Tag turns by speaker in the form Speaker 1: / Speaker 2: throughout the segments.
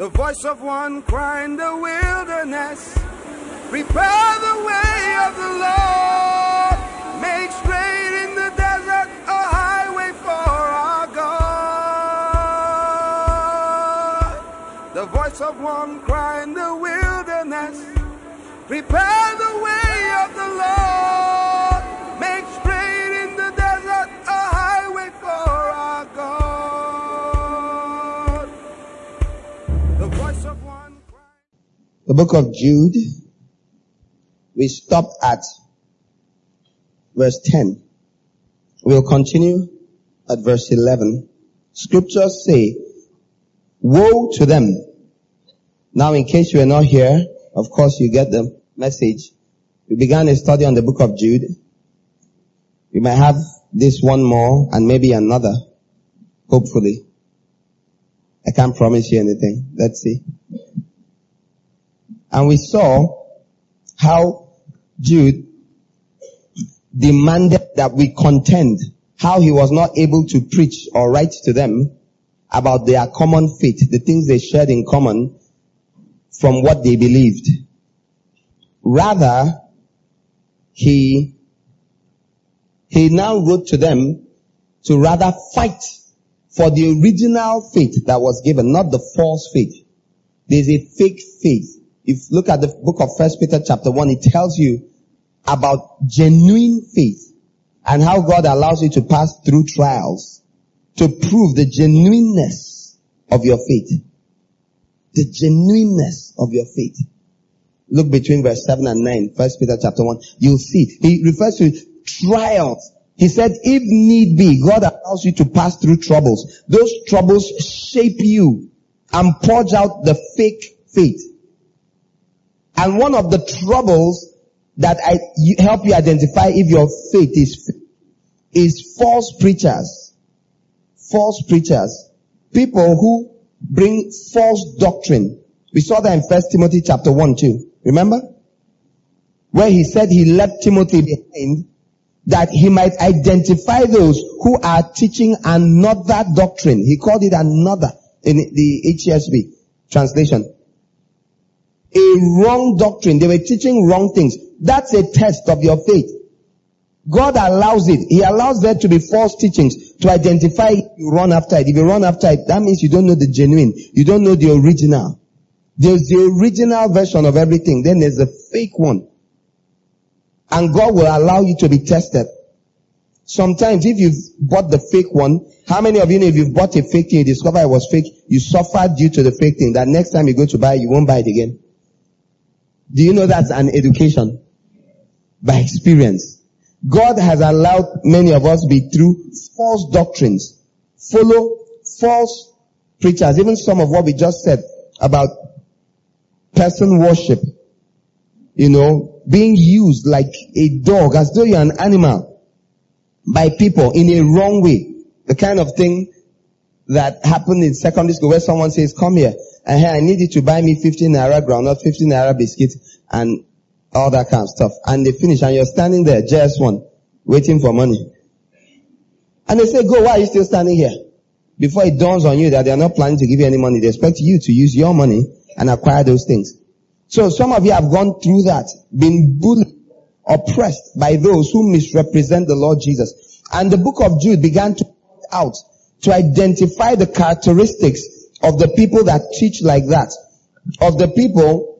Speaker 1: The voice of one crying the wilderness. Prepare the way of the Lord. Make straight in the desert a highway for our God. The voice of one crying the wilderness. Prepare
Speaker 2: book of Jude. We stopped at verse 10. We'll continue at verse 11. Scriptures say, woe to them. Now in case you are not here, of course you get the message. We began a study on the book of Jude. We might have this one more and maybe another. Hopefully. I can't promise you anything. Let's see. And we saw how Jude demanded that we contend how he was not able to preach or write to them about their common faith, the things they shared in common from what they believed. Rather, he, he now wrote to them to rather fight for the original faith that was given, not the false faith. There's a fake faith. If look at the book of First Peter chapter 1, it tells you about genuine faith and how God allows you to pass through trials to prove the genuineness of your faith. The genuineness of your faith. Look between verse 7 and 9, First Peter chapter 1. You'll see. He refers to trials. He said, if need be, God allows you to pass through troubles. Those troubles shape you and purge out the fake faith. And one of the troubles that I help you identify if your faith is is false preachers. False preachers. People who bring false doctrine. We saw that in First Timothy chapter 1 too. Remember? Where he said he left Timothy behind that he might identify those who are teaching another doctrine. He called it another in the HSV translation. A wrong doctrine. They were teaching wrong things. That's a test of your faith. God allows it. He allows there to be false teachings to identify if you run after it. If you run after it, that means you don't know the genuine. You don't know the original. There's the original version of everything. Then there's the fake one. And God will allow you to be tested. Sometimes if you've bought the fake one, how many of you know if you've bought a fake thing, you discover it was fake, you suffered due to the fake thing, that next time you go to buy, you won't buy it again? Do you know that's an education? By experience. God has allowed many of us be through false doctrines, follow false preachers, even some of what we just said about person worship, you know, being used like a dog as though you're an animal by people in a wrong way. The kind of thing that happened in secondary school where someone says, come here, and here I need you to buy me 15 naira groundnut, 15 naira biscuit, and all that kind of stuff. And they finish and you're standing there, just one, waiting for money. And they say, go, why are you still standing here? Before it dawns on you that they are not planning to give you any money, they expect you to use your money and acquire those things. So some of you have gone through that, been bullied, oppressed by those who misrepresent the Lord Jesus. And the book of Jude began to out, to identify the characteristics of the people that teach like that. Of the people,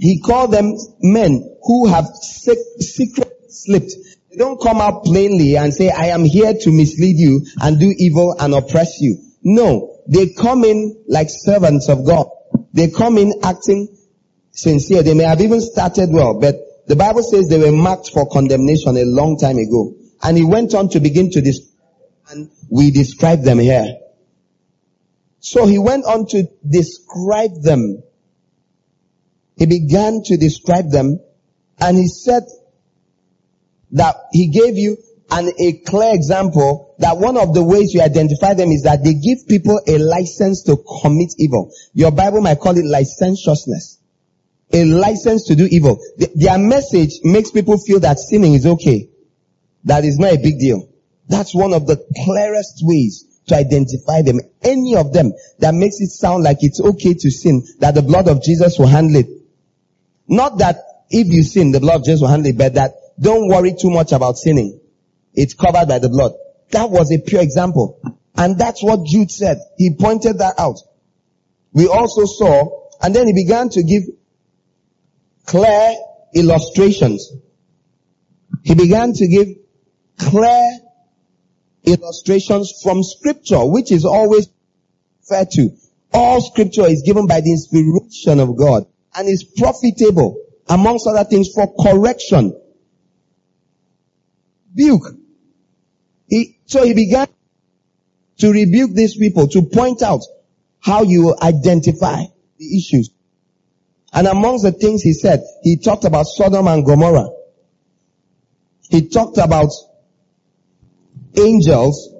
Speaker 2: he called them men who have sec- secret slipped. They don't come out plainly and say, I am here to mislead you and do evil and oppress you. No, they come in like servants of God. They come in acting sincere. They may have even started well, but the Bible says they were marked for condemnation a long time ago. And he went on to begin to describe, and we describe them here. So he went on to describe them. He began to describe them and he said that he gave you an, a clear example that one of the ways you identify them is that they give people a license to commit evil. Your Bible might call it licentiousness. A license to do evil. Th- their message makes people feel that sinning is okay. That is not a big deal. That's one of the clearest ways to identify them. Any of them that makes it sound like it's okay to sin, that the blood of Jesus will handle it. Not that if you sin, the blood of Jesus will handle it, but that don't worry too much about sinning. It's covered by the blood. That was a pure example. And that's what Jude said. He pointed that out. We also saw, and then he began to give clear illustrations. He began to give clear illustrations from scripture, which is always fair to. All scripture is given by the inspiration of God and is profitable amongst other things for correction. Rebuke. He, so he began to rebuke these people, to point out how you identify the issues. And amongst the things he said, he talked about Sodom and Gomorrah. He talked about angels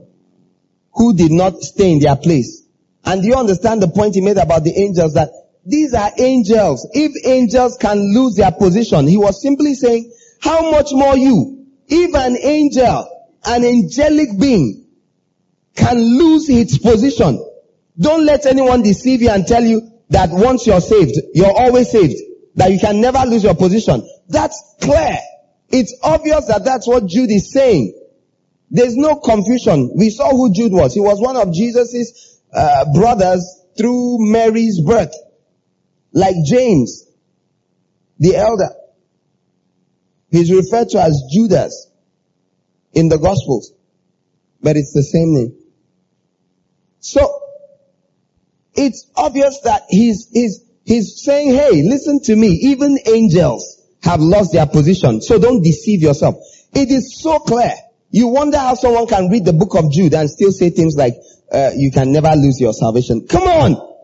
Speaker 2: who did not stay in their place. And do you understand the point he made about the angels that these are angels. If angels can lose their position, he was simply saying, how much more you, if an angel, an angelic being can lose its position, don't let anyone deceive you and tell you that once you're saved, you're always saved, that you can never lose your position. That's clear. It's obvious that that's what Jude is saying. There's no confusion. We saw who Jude was. He was one of Jesus's uh, brothers through Mary's birth. Like James, the elder. He's referred to as Judas in the Gospels. But it's the same name. So, it's obvious that he's, he's, he's saying, hey, listen to me, even angels have lost their position, so don't deceive yourself. It is so clear. You wonder how someone can read the book of Jude and still say things like, uh, you can never lose your salvation. Come on!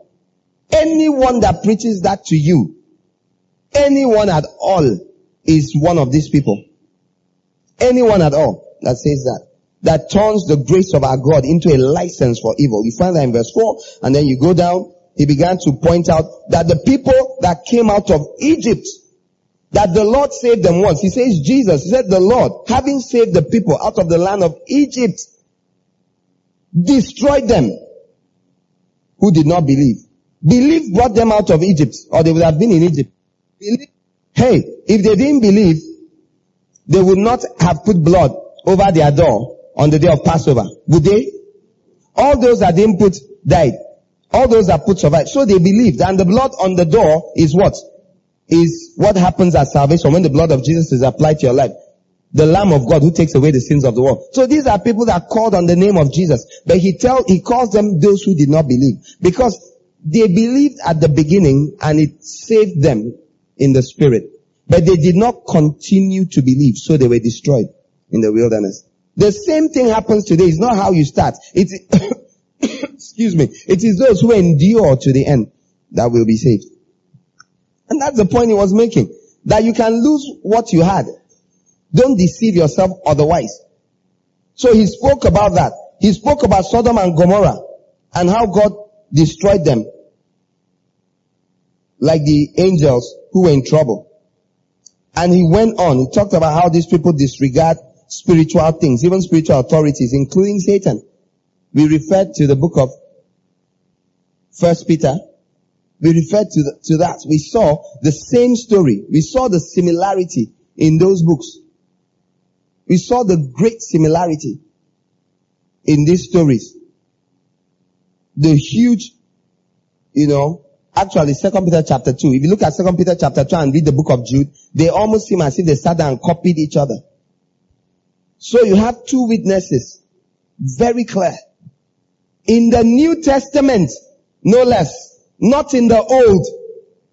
Speaker 2: Anyone that preaches that to you, anyone at all is one of these people. Anyone at all that says that that turns the grace of our God into a license for evil. You find that in verse 4, and then you go down, he began to point out that the people that came out of Egypt, that the Lord saved them once. He says Jesus, he said the Lord, having saved the people out of the land of Egypt, destroyed them who did not believe. Belief brought them out of Egypt, or they would have been in Egypt. Hey, if they didn't believe, they would not have put blood over their door on the day of Passover. Would they? All those that didn't put died. All those that put survived. So they believed. And the blood on the door is what? Is what happens at salvation when the blood of Jesus is applied to your life. The Lamb of God who takes away the sins of the world. So these are people that called on the name of Jesus. But he tell, he calls them those who did not believe. Because they believed at the beginning and it saved them in the spirit. But they did not continue to believe, so they were destroyed in the wilderness. The same thing happens today. It's not how you start. It's, excuse me. It is those who endure to the end that will be saved. And that's the point he was making. That you can lose what you had. Don't deceive yourself otherwise. So he spoke about that. He spoke about Sodom and Gomorrah and how God destroyed them. Like the angels who were in trouble. And he went on. He talked about how these people disregard spiritual things, even spiritual authorities, including Satan. We referred to the book of First Peter. We referred to, the, to that. We saw the same story. We saw the similarity in those books. We saw the great similarity in these stories. The huge, you know, actually second Peter chapter 2. If you look at second Peter chapter 2 and read the book of Jude, they almost seem as if they sat down and copied each other. So you have two witnesses. Very clear. In the New Testament, no less. Not in the Old.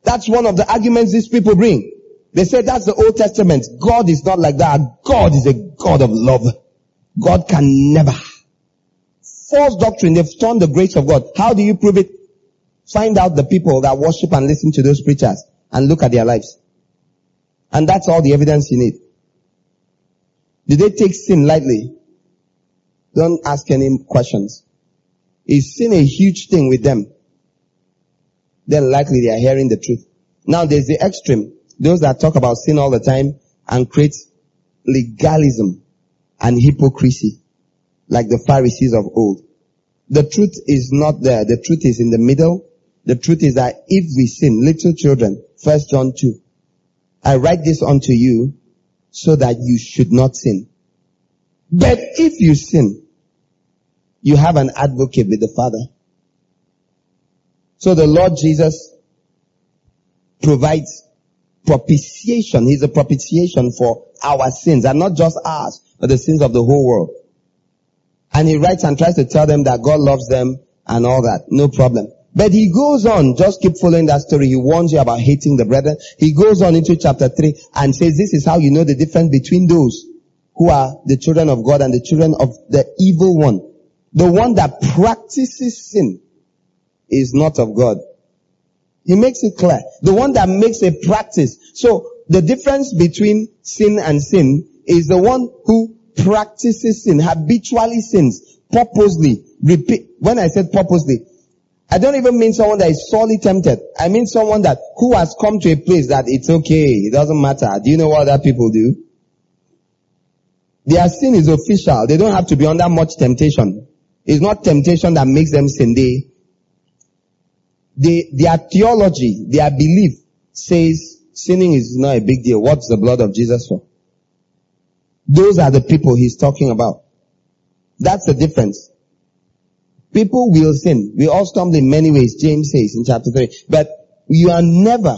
Speaker 2: That's one of the arguments these people bring. They say that's the Old Testament. God is not like that. God is a God of love. God can never. False doctrine. They've turned the grace of God. How do you prove it? Find out the people that worship and listen to those preachers and look at their lives. And that's all the evidence you need. Did they take sin lightly? Don't ask any questions. Is sin a huge thing with them? Then likely they are hearing the truth. Now there's the extreme. Those that talk about sin all the time and create legalism and hypocrisy like the Pharisees of old. The truth is not there. The truth is in the middle. The truth is that if we sin, little children, first John 2, I write this unto you so that you should not sin. But if you sin, you have an advocate with the Father. So the Lord Jesus provides propitiation. He's a propitiation for our sins and not just ours, but the sins of the whole world. And he writes and tries to tell them that God loves them and all that. No problem. But he goes on, just keep following that story. He warns you about hating the brethren. He goes on into chapter 3 and says this is how you know the difference between those who are the children of God and the children of the evil one. The one that practices sin is not of God. He makes it clear. The one that makes a practice. So the difference between sin and sin is the one who practices sin, habitually sins, purposely, repeat. When I said purposely, I don't even mean someone that is sorely tempted. I mean someone that, who has come to a place that it's okay, it doesn't matter. Do you know what other people do? Their sin is official. They don't have to be under much temptation. It's not temptation that makes them sin. They, they, their theology, their belief says sinning is not a big deal. What's the blood of Jesus for? Those are the people he's talking about. That's the difference. People will sin. We all stumble in many ways, James says in chapter 3. But you are never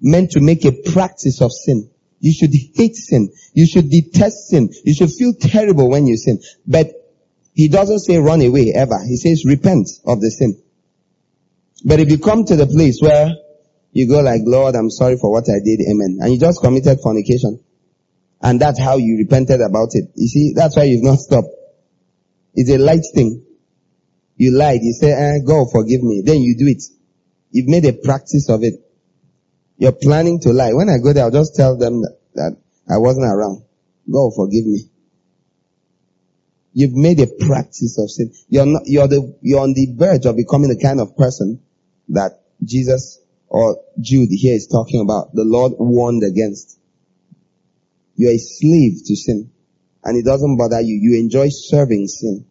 Speaker 2: meant to make a practice of sin. You should hate sin. You should detest sin. You should feel terrible when you sin. But he doesn't say run away ever. He says repent of the sin. But if you come to the place where you go like, Lord, I'm sorry for what I did, amen. And you just committed fornication. And that's how you repented about it. You see, that's why you've not stopped. It's a light thing. You lied. You say, eh, God forgive me. Then you do it. You've made a practice of it. You're planning to lie. When I go there, I'll just tell them that, that I wasn't around. God forgive me. You've made a practice of sin. You're not, you're the, you're on the verge of becoming the kind of person that Jesus or Jude here is talking about. The Lord warned against. You're a slave to sin and it doesn't bother you. You enjoy serving sin.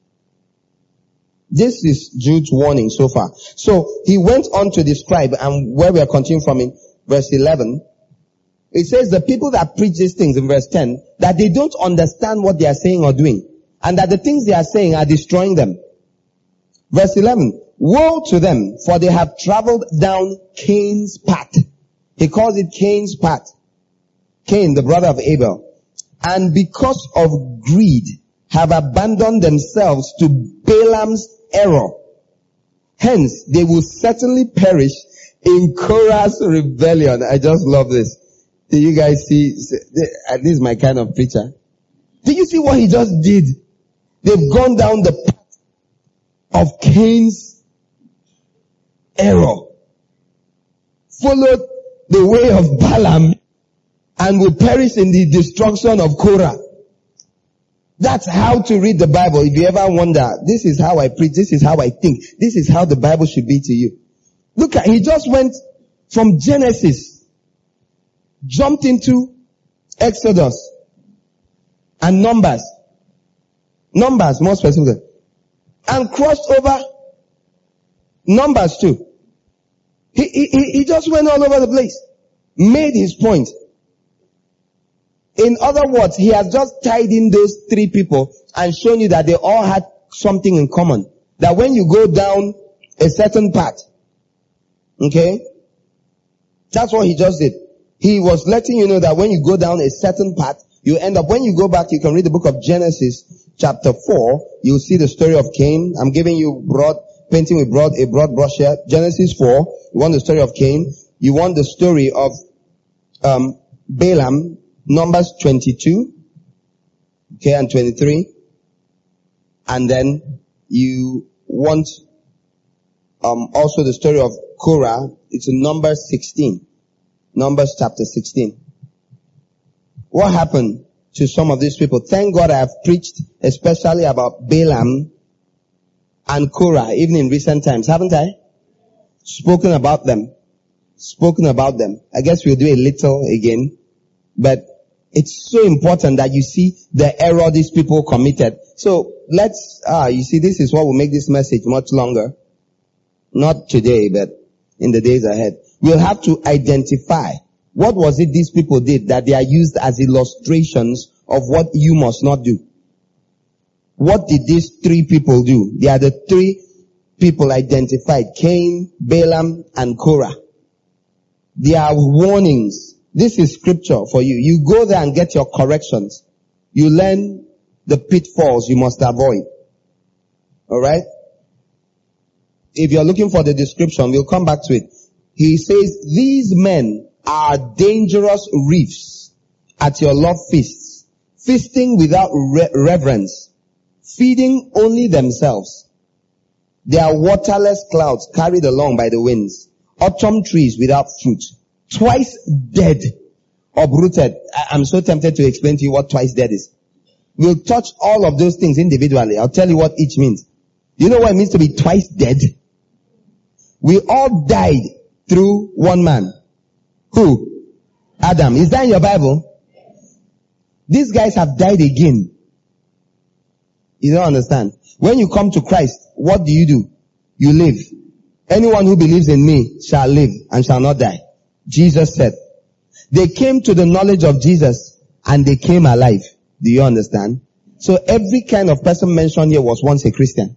Speaker 2: This is Jude's warning so far. So he went on to describe and where we are continuing from in verse 11, it says the people that preach these things in verse 10, that they don't understand what they are saying or doing and that the things they are saying are destroying them. Verse 11, woe to them for they have traveled down Cain's path. He calls it Cain's path. Cain, the brother of Abel. And because of greed have abandoned themselves to Balaam's error. Hence, they will certainly perish in Korah's rebellion. I just love this. Do you guys see? This is my kind of preacher. Do you see what he just did? They've gone down the path of Cain's error. Followed the way of Balaam and will perish in the destruction of Korah. That's how to read the Bible. If you ever wonder, this is how I preach, this is how I think, this is how the Bible should be to you. Look at, he just went from Genesis, jumped into Exodus and Numbers. Numbers, more specifically. And crossed over Numbers too. He, he, he just went all over the place. Made his point. In other words, he has just tied in those three people and shown you that they all had something in common. That when you go down a certain path, okay, that's what he just did. He was letting you know that when you go down a certain path, you end up, when you go back, you can read the book of Genesis chapter 4, you'll see the story of Cain. I'm giving you broad, painting with broad, a broad brush here. Genesis 4, you want the story of Cain. You want the story of, um, Balaam, Numbers 22, okay, and 23. And then you want um, also the story of Korah. It's in Numbers 16. Numbers chapter 16. What happened to some of these people? Thank God I have preached especially about Balaam and Korah, even in recent times, haven't I? Spoken about them. Spoken about them. I guess we'll do a little again. But it's so important that you see the error these people committed So let's, ah, you see, this is what will make this message much longer. Not today, but in the days ahead. We'll have to identify what was it these people did that they are used as illustrations of what you must not do. What did these three people do? They are the three people identified. Cain, Balaam, and Korah. They are warnings. This is scripture for you. You go there and get your corrections. You learn the pitfalls you must avoid. Alright? If you're looking for the description, we'll come back to it. He says, these men are dangerous reefs at your love feasts, feasting without re- reverence, feeding only themselves. They are waterless clouds carried along by the winds, autumn trees without fruit, twice dead, uprooted. I'm so tempted to explain to you what twice dead is. We'll touch all of those things individually. I'll tell you what each means. Do You know what it means to be twice dead? We all died through one man. Who? Adam. Is that in your Bible? These guys have died again. You don't understand. When you come to Christ, what do you do? You live. Anyone who believes in me shall live and shall not die. Jesus said. They came to the knowledge of Jesus and they came alive. Do you understand? So every kind of person mentioned here was once a Christian.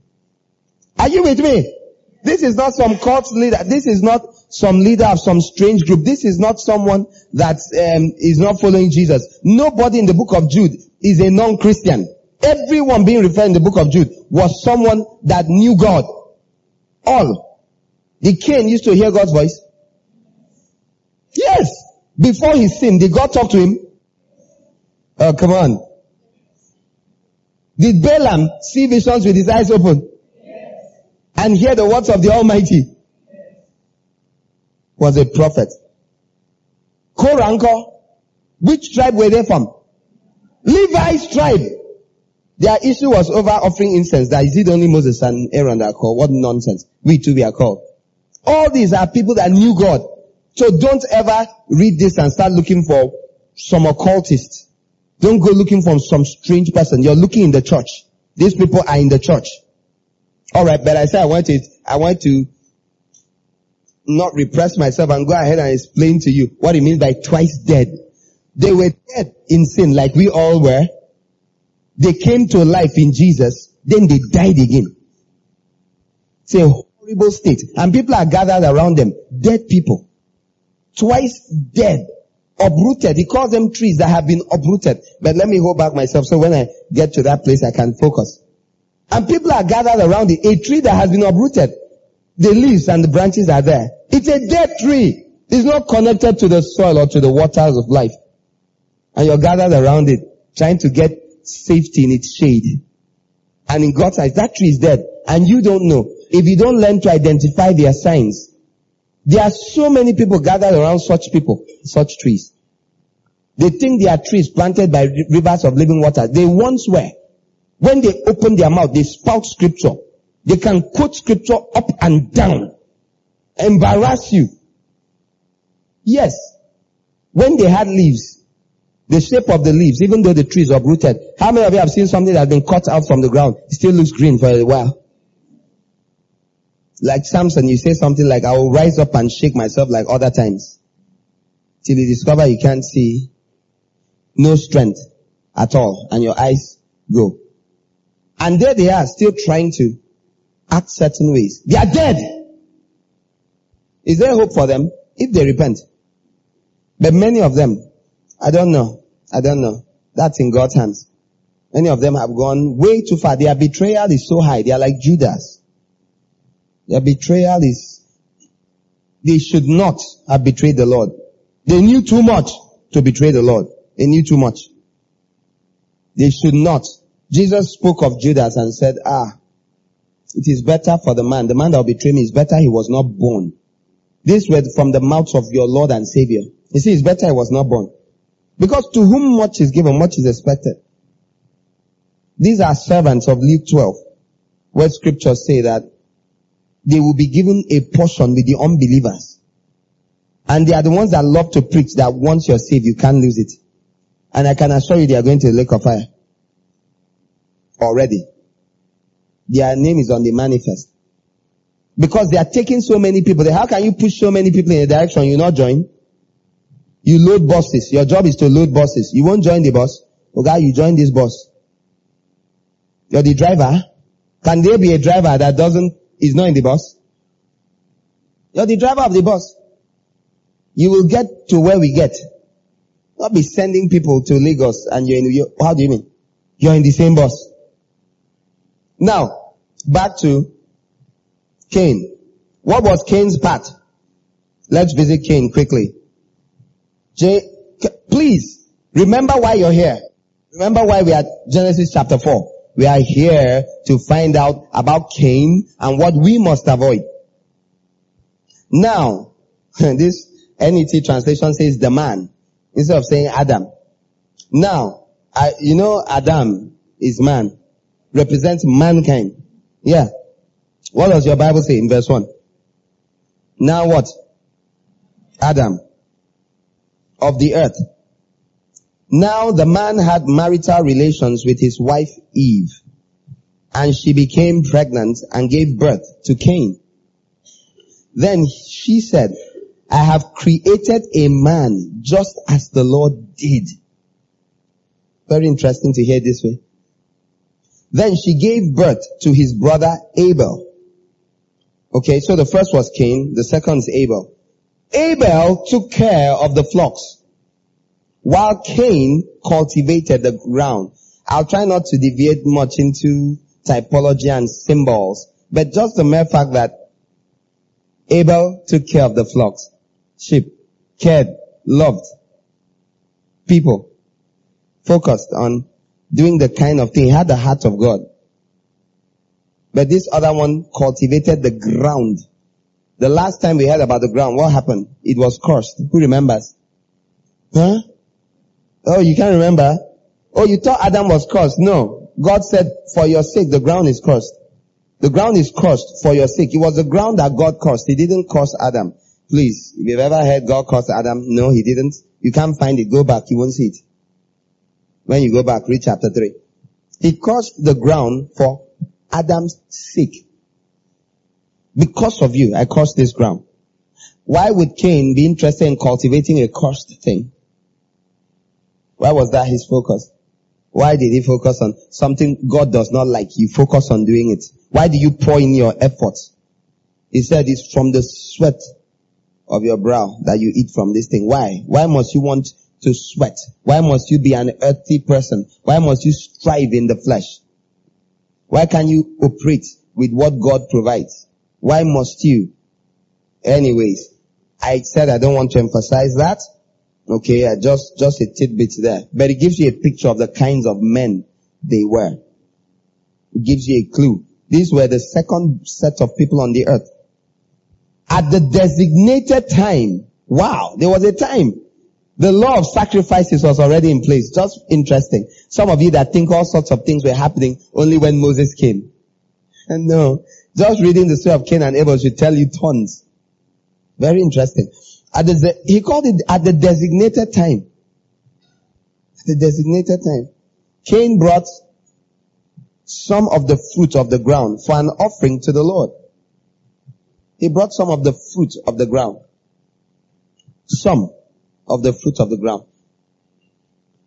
Speaker 2: Are you with me? This is not some cult leader. This is not some leader of some strange group. This is not someone that um, is not following Jesus. Nobody in the book of Jude is a non-Christian. Everyone being referred in the book of Jude was someone that knew God. All. The Cain used to hear God's voice. Yes. Before he sinned, did God talk to him? Oh, come on. Did Balaam see visions with his eyes open? Yes. And hear the words of the Almighty? Yes. Was a prophet. Korah and co, which tribe were they from? Levi's tribe. Their issue was over offering incense. That is it only Moses and Aaron that are called? What nonsense. We too we are called. All these are people that knew God. So don't ever read this and start looking for some occultist. Don't go looking for some strange person. You're looking in the church. These people are in the church. Alright, but I said I want to, I want to not repress myself and go ahead and explain to you what it means by twice dead. They were dead in sin like we all were. They came to life in Jesus, then they died again. It's a horrible state. And people are gathered around them. Dead people. Twice dead uprooted. He calls them trees that have been uprooted. But let me hold back myself so when I get to that place I can focus. And people are gathered around it. A tree that has been uprooted. The leaves and the branches are there. It's a dead tree. It's not connected to the soil or to the waters of life. And you're gathered around it, trying to get safety in its shade. And in God's eyes, that tree is dead. And you don't know. If you don't learn to identify their signs, there are so many people gathered around such people, such trees. They think they are trees planted by rivers of living water. They once were. When they open their mouth, they spout scripture. They can quote scripture up and down. Embarrass you. Yes. When they had leaves, the shape of the leaves, even though the tree is uprooted, how many of you have seen something that has been cut out from the ground? It still looks green for a while. Like Samson, you say something like, I will rise up and shake myself like other times. Till you discover you can't see no strength at all and your eyes go. And there they are still trying to act certain ways. They are dead. Is there hope for them if they repent? But many of them, I don't know. I don't know. That's in God's hands. Many of them have gone way too far. Their betrayal is so high. They are like Judas. Their betrayal is, they should not have betrayed the Lord. They knew too much to betray the Lord. They knew too much. They should not. Jesus spoke of Judas and said, ah, it is better for the man, the man that will betray me is better he was not born. This word from the mouth of your Lord and Savior. You see, it's better he was not born. Because to whom much is given, much is expected. These are servants of Luke 12, where scriptures say that they will be given a portion with the unbelievers. And they are the ones that love to preach that once you're saved, you can't lose it. And I can assure you they are going to the lake of fire. already. Their name is on the manifest. Because they are taking so many people. How can you push so many people in a direction you not join? You load buses. Your job is to load buses. You won't join the bus. Okay, you join this bus. You're the driver. Can there be a driver that doesn't, is not in the bus? You're the driver of the bus. You will get to where we get. Not be sending people to Lagos and you're in, you how do you mean? You're in the same bus. Now, back to Cain. What was Cain's part? Let's visit Cain quickly. J, please, remember why you're here. Remember why we are Genesis chapter 4. We are here to find out about Cain and what we must avoid. Now, this NET translation says the man instead of saying Adam. Now, I, you know Adam is man, represents mankind. Yeah. What does your Bible say in verse 1? Now what? Adam of the earth. Now the man had marital relations with his wife Eve and she became pregnant and gave birth to Cain. Then she said, I have created a man just as the Lord did. Very interesting to hear this way. Then she gave birth to his brother Abel. Okay, so the first was Cain, the second is Abel. Abel took care of the flocks, while Cain cultivated the ground. I'll try not to deviate much into typology and symbols, but just the mere fact that Abel took care of the flocks, sheep, cared, loved people, focused on doing the kind of thing, he had the heart of God. But this other one cultivated the ground. The last time we heard about the ground, what happened? It was cursed. Who remembers? Huh? Oh, you can't remember? Oh, you thought Adam was cursed. No. God said, for your sake, the ground is cursed. The ground is cursed for your sake. It was the ground that God cursed. He didn't curse Adam. Please, if you've ever heard God curse Adam, no, he didn't. You can't find it. Go back. You won't see it. When you go back, read chapter 3. He cursed the ground for Adam's sake. Because of you, I cursed this ground. Why would Cain be interested in cultivating a cursed thing? Why was that his focus? Why did he focus on something God does not like? You focus on doing it. Why do you pour in your efforts? He said it's from the sweat of your brow that you eat from this thing. Why? Why must you want to sweat? Why must you be an earthy person? Why must you strive in the flesh? Why can't you operate with what God provides? Why must you? Anyways, I said I don't want to emphasize that. Okay, I just, just a tidbit there. But it gives you a picture of the kinds of men they were. It gives you a clue. These were the second set of people on the earth. At the designated time, wow, there was a time. The law of sacrifices was already in place. Just interesting. Some of you that think all sorts of things were happening only when Moses came. And no, just reading the story of Cain and Abel should tell you tons. Very interesting. At the, he called it at the designated time. At the designated time. Cain brought some of the fruit of the ground for an offering to the Lord. He brought some of the fruit of the ground. Some of the fruit of the ground.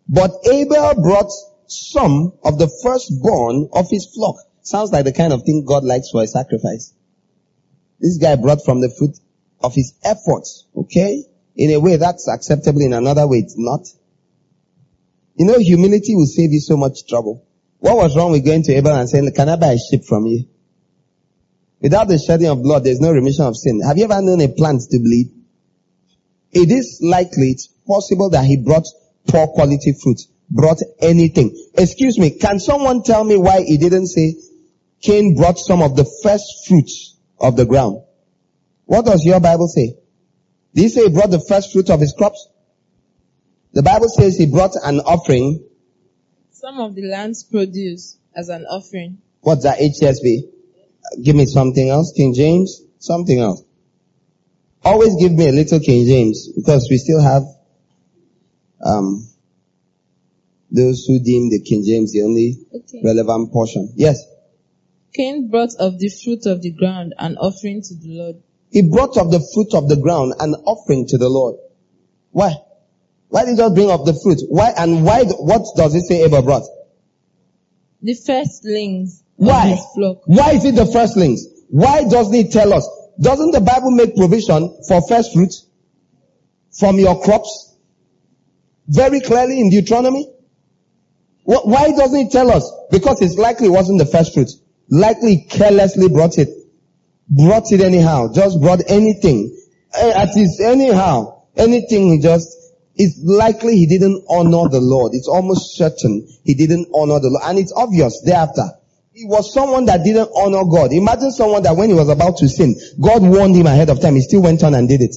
Speaker 2: But Abel brought some of the firstborn of his flock. Sounds like the kind of thing God likes for a sacrifice. This guy brought from the fruit of his efforts, okay? In a way that's acceptable, in another way it's not. You know, humility will save you so much trouble. What was wrong with going to Abel and saying, can I buy a sheep from you? Without the shedding of blood, there's no remission of sin. Have you ever known a plant to bleed? It is likely, it's possible that he brought poor quality fruit, brought anything. Excuse me, can someone tell me why he didn't say Cain brought some of the first fruits of the ground? What does your Bible say? Did he say he brought the first fruit of his crops? The Bible says he brought an offering.
Speaker 3: Some of the land's produce as an offering.
Speaker 2: What's that HSV? Give me something else. King James? Something else. Always give me a little King James because we still have, um, Those who deem the King James the only
Speaker 3: Okay.
Speaker 2: relevant portion. Yes.
Speaker 3: Cain brought of the fruit of the ground an offering to the Lord.
Speaker 2: He brought of the fruit of the ground an offering to the Lord. Why? Why did he just bring of the fruit? Why and why? What does it say Abel brought?
Speaker 3: The firstlings of
Speaker 2: Why?
Speaker 3: his flock.
Speaker 2: Why is it the firstlings? Why doesn't it tell us? Doesn't the Bible make provision for first fruit from your crops? Very clearly in Deuteronomy. Why doesn't it tell us? Because it's likely it wasn't the first fruit. Likely carelessly brought it. Brought it anyhow. Just brought anything. Eh, At his anyhow. Anything he just, it's likely he didn't honor the Lord. It's almost certain he didn't honor the Lord. And it's obvious thereafter. He was someone that didn't honor God. Imagine someone that when he was about to sin, God warned him ahead of time. He still went on and did it.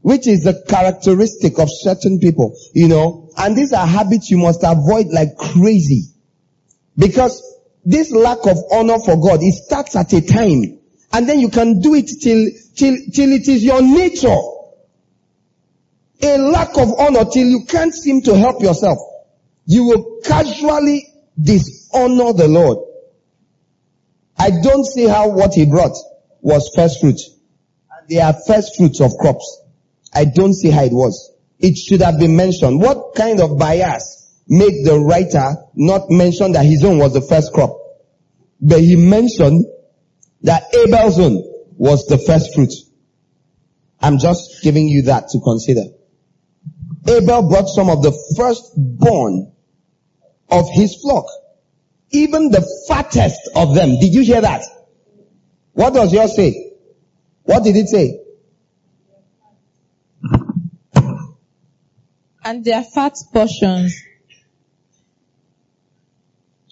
Speaker 2: Which is the characteristic of certain people, you know. And these are habits you must avoid like crazy. Because this lack of honor for God, it starts at a time. And then you can do it till, till, till it is your nature. A lack of honor till you can't seem to help yourself. You will casually dishonor the Lord. I don't see how what he brought was first fruit. And they are first fruits of crops. I don't see how it was. It should have been mentioned. What kind of bias made the writer not mention that his own was the first crop? But he mentioned that Abel's own was the first fruit. I'm just giving you that to consider. Abel brought some of the firstborn of his flock. Even the fattest of them. Did you hear that? What does yours say? What did it say?
Speaker 3: and their fat portions.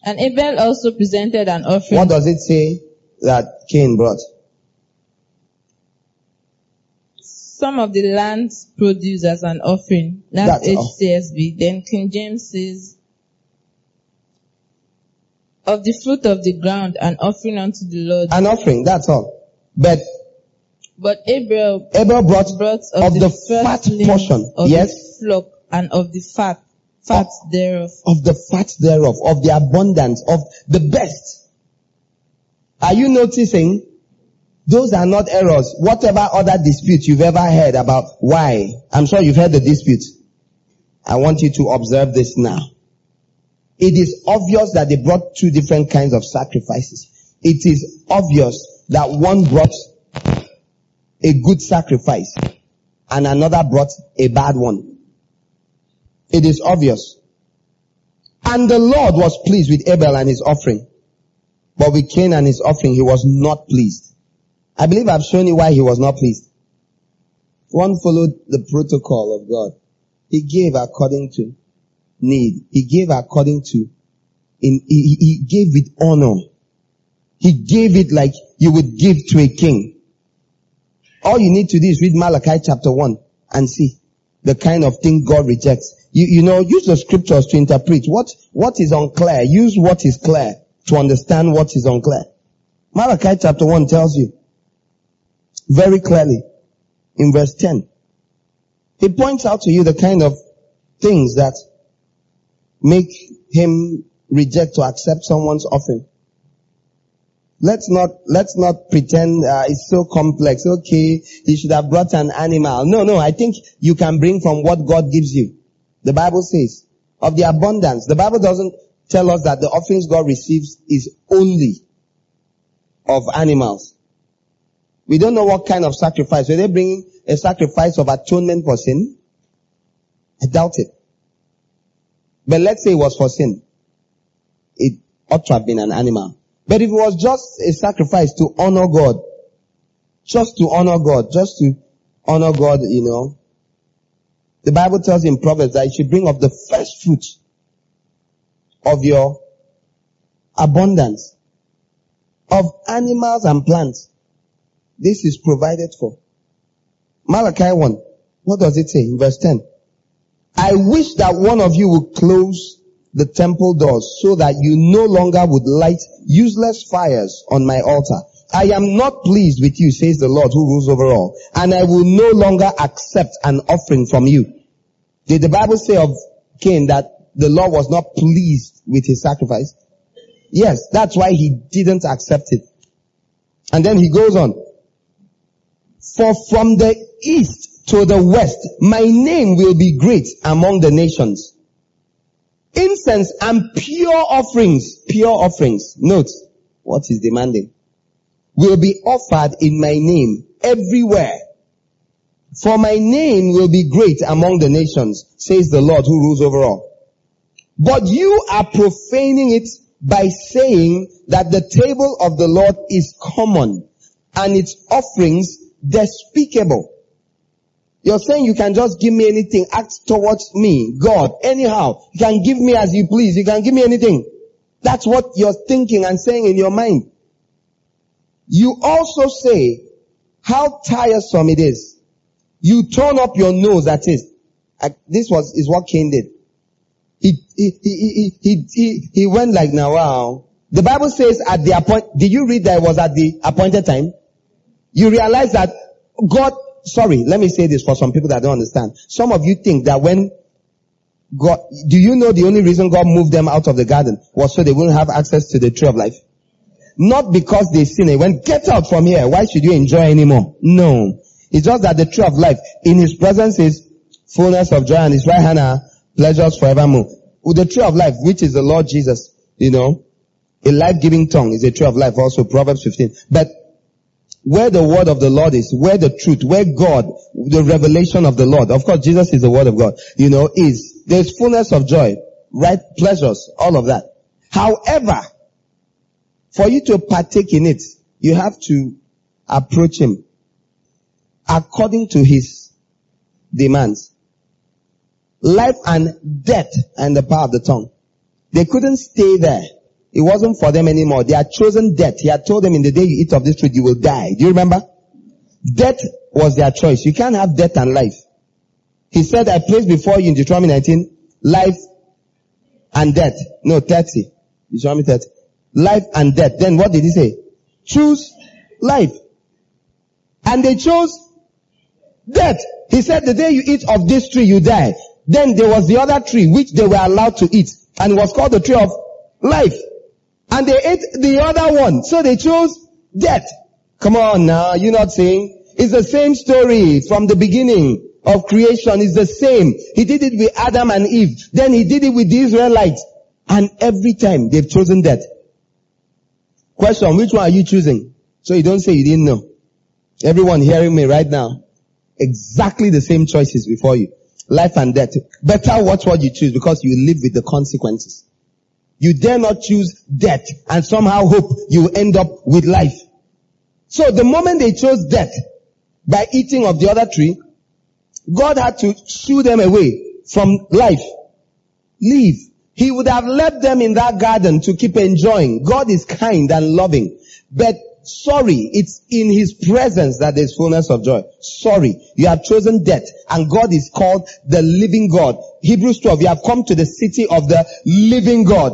Speaker 3: And Abel also presented an offering.
Speaker 2: What does it say that Cain brought?
Speaker 3: Some of the land's produce as an offering. That's,
Speaker 2: That's.
Speaker 3: HCSB. Then King James says, of the fruit of the ground, an offering unto the Lord.
Speaker 2: An offering, that's all. But
Speaker 3: But Abel
Speaker 2: Abel brought
Speaker 3: brought of,
Speaker 2: of
Speaker 3: the,
Speaker 2: the fat portion,
Speaker 3: of
Speaker 2: yes?
Speaker 3: flock and of the fat, fat thereof.
Speaker 2: of the fat thereof, of the abundance, of the best. Are you noticing? Those are not errors. Whatever other dispute you've ever heard about why, I'm sure you've heard the dispute. I want you to observe this now. It is obvious that they brought two different kinds of sacrifices. It is obvious that one brought a good sacrifice and another brought a bad one. It is obvious. And the Lord was pleased with Abel and his offering. But with Cain and his offering, he was not pleased. I believe I've shown you why he was not pleased. One followed the protocol of God. He gave according to need. He gave according to, in, he, he gave with honor. He gave it like you would give to a king. All you need to do is read Malachi chapter 1 and see the kind of thing God rejects. You, you know, use the scriptures to interpret what, what is unclear. Use what is clear to understand what is unclear. Malachi chapter 1 tells you very clearly in verse 10. He points out to you the kind of things that make him reject or accept someone's offering. Let's not, let's not pretend uh, it's so complex. Okay, he should have brought an animal. No, no, I think you can bring from what God gives you. The Bible says, of the abundance. The Bible doesn't tell us that the offerings God receives is only of animals. We don't know what kind of sacrifice. Were they bringing a sacrifice of atonement for sin? I doubt it. But let's say it was for sin. It ought to have been an animal. But if it was just a sacrifice to honor God, just to honor God, just to honor God, you know, the Bible tells in Proverbs that you should bring of the first fruit of your abundance of animals and plants. This is provided for. Malachi 1. What does it say in verse 10? I wish that one of you would close the temple doors so that you no longer would light useless fires on my altar. I am not pleased with you, says the Lord who rules over all, and I will no longer accept an offering from you. Did the Bible say of Cain that the Lord was not pleased with his sacrifice? Yes, that's why he didn't accept it. And then he goes on. For from the east to the west, my name will be great among the nations. Incense and pure offerings, pure offerings, note what is demanding, will be offered in my name everywhere. For my name will be great among the nations, says the Lord who rules over all. But you are profaning it by saying that the table of the Lord is common and its offerings despicable. You're saying you can just give me anything, act towards me, God, anyhow. You can give me as you please. You can give me anything. That's what you're thinking and saying in your mind. You also say how tiresome it is. You turn up your nose at it. This was, is what Cain did. He, he, he, he, he, he went like, now wow. The Bible says at the appoint, did you read that it was at the appointed time? You realize that God sorry, let me say this for some people that don't understand. Some of you think that when God, do you know the only reason God moved them out of the garden was so they wouldn't have access to the tree of life? Not because they sinned. He went, get out from here. Why should you enjoy anymore? No. It's just that the tree of life, in his presence is fullness of joy and his right hand are pleasures forevermore. With the tree of life, which is the Lord Jesus, you know, a life-giving tongue is a tree of life also, Proverbs 15. But where the word of the Lord is, where the truth, where God, the revelation of the Lord, of course Jesus is the word of God, you know, is, there's fullness of joy, right? Pleasures, all of that. However, for you to partake in it, you have to approach him according to his demands. Life and death and the power of the tongue. They couldn't stay there. It wasn't for them anymore. They had chosen death. He had told them in the day you eat of this fruit, you will die. Do you remember? Death was their choice. You can't have death and life. He said, I place before you in Deuteronomy 19, life and death. No, 30. Deuteronomy 30. Life and death. Then what did he say? Choose life. And they chose death. He said, the day you eat of this tree, you die. Then there was the other tree which they were allowed to eat. And it was called the tree of life. And they ate the other one. So they chose death. Come on now, you're not saying? It's the same story from the beginning of creation. It's the same. He did it with Adam and Eve. Then he did it with the Israelites. And every time they've chosen death. Question, which one are you choosing? So you don't say you didn't know. Everyone hearing me right now. Exactly the same choices before you. Life and death. Better watch what you choose because you live with the consequences. You dare not choose death and somehow hope you end up with life. So the moment they chose death by eating of the other tree, God had to shoo them away from life. Leave. He would have left them in that garden to keep enjoying. God is kind and loving. But sorry, it's in His presence that there's fullness of joy. Sorry, you have chosen death and God is called the living God. Hebrews 12, you have come to the city of the living God.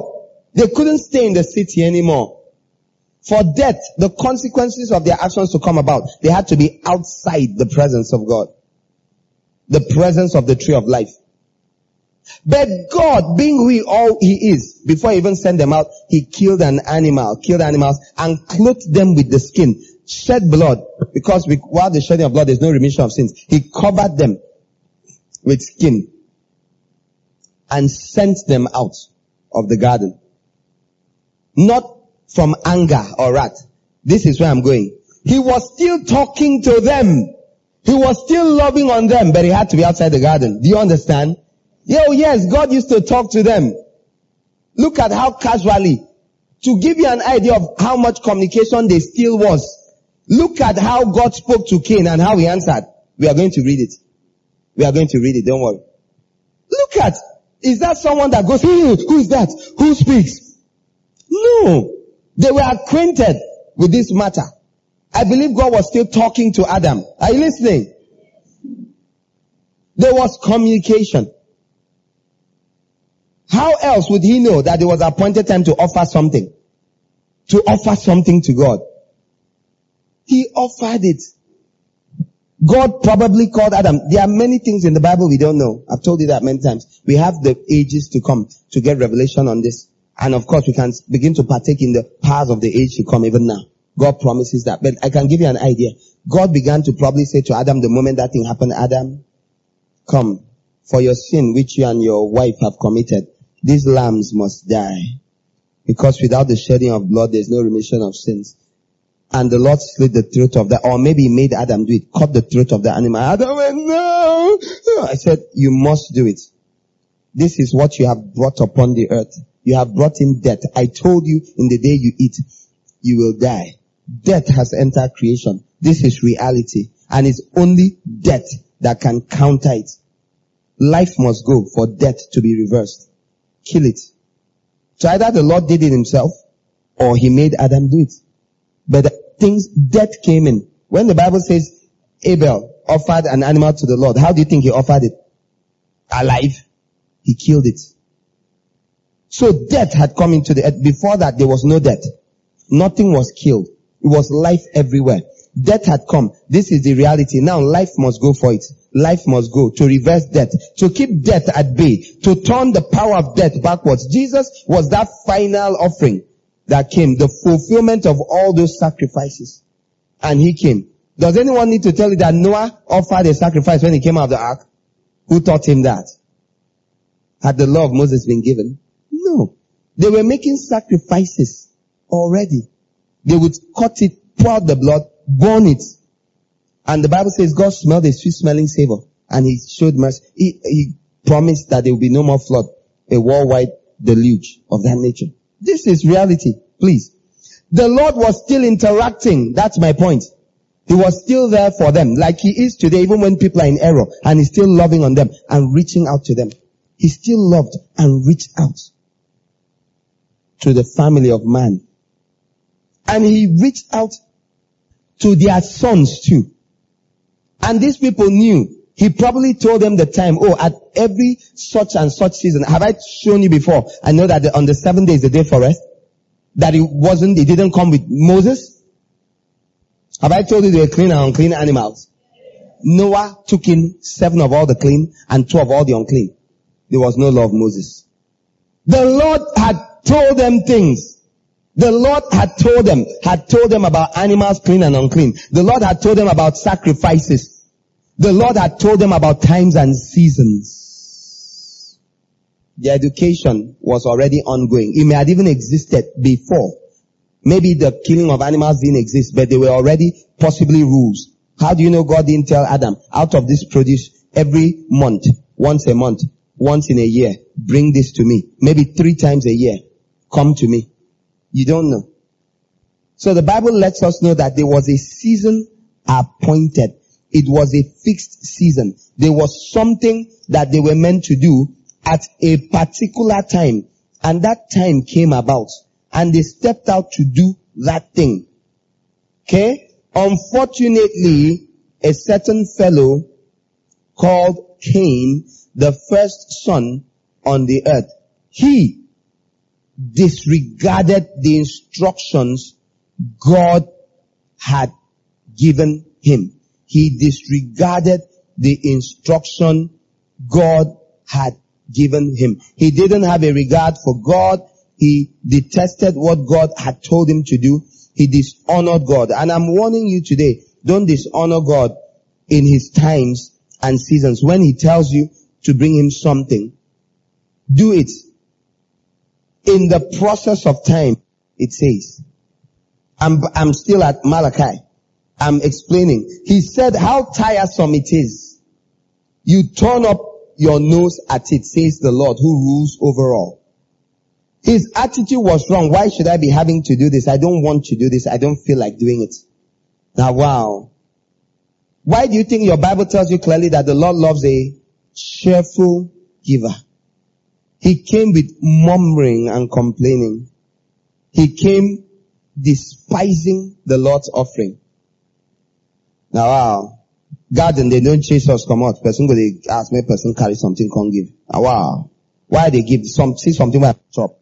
Speaker 2: They couldn't stay in the city anymore. For death, the consequences of their actions to come about, they had to be outside the presence of God. The presence of the tree of life. But God, being who all he is, before he even sent them out, he killed an animal, killed animals, and clothed them with the skin, shed blood, because we, while the shedding of blood, there's no remission of sins. He covered them with skin, and sent them out of the garden. Not from anger or wrath. This is where I'm going. He was still talking to them. He was still loving on them, but he had to be outside the garden. Do you understand? Yeah, oh yes, God used to talk to them. Look at how casually, to give you an idea of how much communication there still was. Look at how God spoke to Cain and how he answered. We are going to read it. We are going to read it, don't worry. Look at, is that someone that goes, hmm, who is that? Who speaks? No. They were acquainted with this matter. I believe God was still talking to Adam. Are you listening? There was communication. How else would he know that it was appointed time to offer something? To offer something to God. He offered it. God probably called Adam. There are many things in the Bible we don't know. I've told you that many times. We have the ages to come to get revelation on this. And of course we can begin to partake in the powers of the age to come even now. God promises that. But I can give you an idea. God began to probably say to Adam the moment that thing happened, Adam, come for your sin which you and your wife have committed. These lambs must die. Because without the shedding of blood, there's no remission of sins. And the Lord slit the throat of that, or maybe he made Adam do it, cut the throat of the animal. Adam went, no! Oh, I said, you must do it. This is what you have brought upon the earth. You have brought in death. I told you in the day you eat, you will die. Death has entered creation. This is reality. And it's only death that can counter it. Life must go for death to be reversed. Kill it. So either the Lord did it himself or he made Adam do it. But things, death came in. When the Bible says Abel offered an animal to the Lord, how do you think he offered it? Alive. He killed it. So death had come into the earth. Before that, there was no death. Nothing was killed. It was life everywhere. Death had come. This is the reality. Now life must go for it. Life must go to reverse death, to keep death at bay, to turn the power of death backwards. Jesus was that final offering that came, the fulfillment of all those sacrifices. And he came. Does anyone need to tell you that Noah offered a sacrifice when he came out of the ark? Who taught him that? Had the law of Moses been given? No. They were making sacrifices already. They would cut it, pour the blood, burn it. And the Bible says God smelled a sweet smelling savor and he showed mercy. He, he promised that there will be no more flood, a worldwide deluge of that nature. This is reality, please. The Lord was still interacting. That's my point. He was still there for them, like he is today, even when people are in error, and he's still loving on them and reaching out to them. He still loved and reached out to the family of man. And he reached out to their sons too. And these people knew. He probably told them the time, oh, at every such and such season, have I shown you before? I know that the, on the seventh day is the day for rest. That it wasn't, it didn't come with Moses. Have I told you they were clean and unclean animals? Noah took in seven of all the clean and two of all the unclean. There was no law of Moses. The Lord had told them things. The Lord had told them, had told them about animals clean and unclean. The Lord had told them about sacrifices. The Lord had told them about times and seasons. The education was already ongoing. It may have even existed before. Maybe the killing of animals didn't exist, but there were already possibly rules. How do you know God didn't tell Adam, out of this produce every month, once a month, once in a year, bring this to me. Maybe three times a year, come to me. You don't know. So the Bible lets us know that there was a season appointed. It was a fixed season. There was something that they were meant to do at a particular time. And that time came about. And they stepped out to do that thing. Okay? Unfortunately, a certain fellow called Cain, the first son on the earth, he disregarded the instructions God had given him. He disregarded the instruction God had given him. He didn't have a regard for God. He detested what God had told him to do. He dishonored God. And I'm warning you today, don't dishonor God in his times and seasons. When he tells you to bring him something, do it in the process of time, it says, I'm, I'm still at Malachi. I'm explaining. He said how tiresome it is. You turn up your nose at it, says the Lord who rules over all. His attitude was wrong. Why should I be having to do this? I don't want to do this. I don't feel like doing it. Now wow. Why do you think your Bible tells you clearly that the Lord loves a cheerful giver? He came with murmuring and complaining. He came despising the Lord's offering. Now, wow. Garden, they don't chase us come out. Person go, they ask me, person carry something, can't give. Now, wow. Why they give some, see something where chop.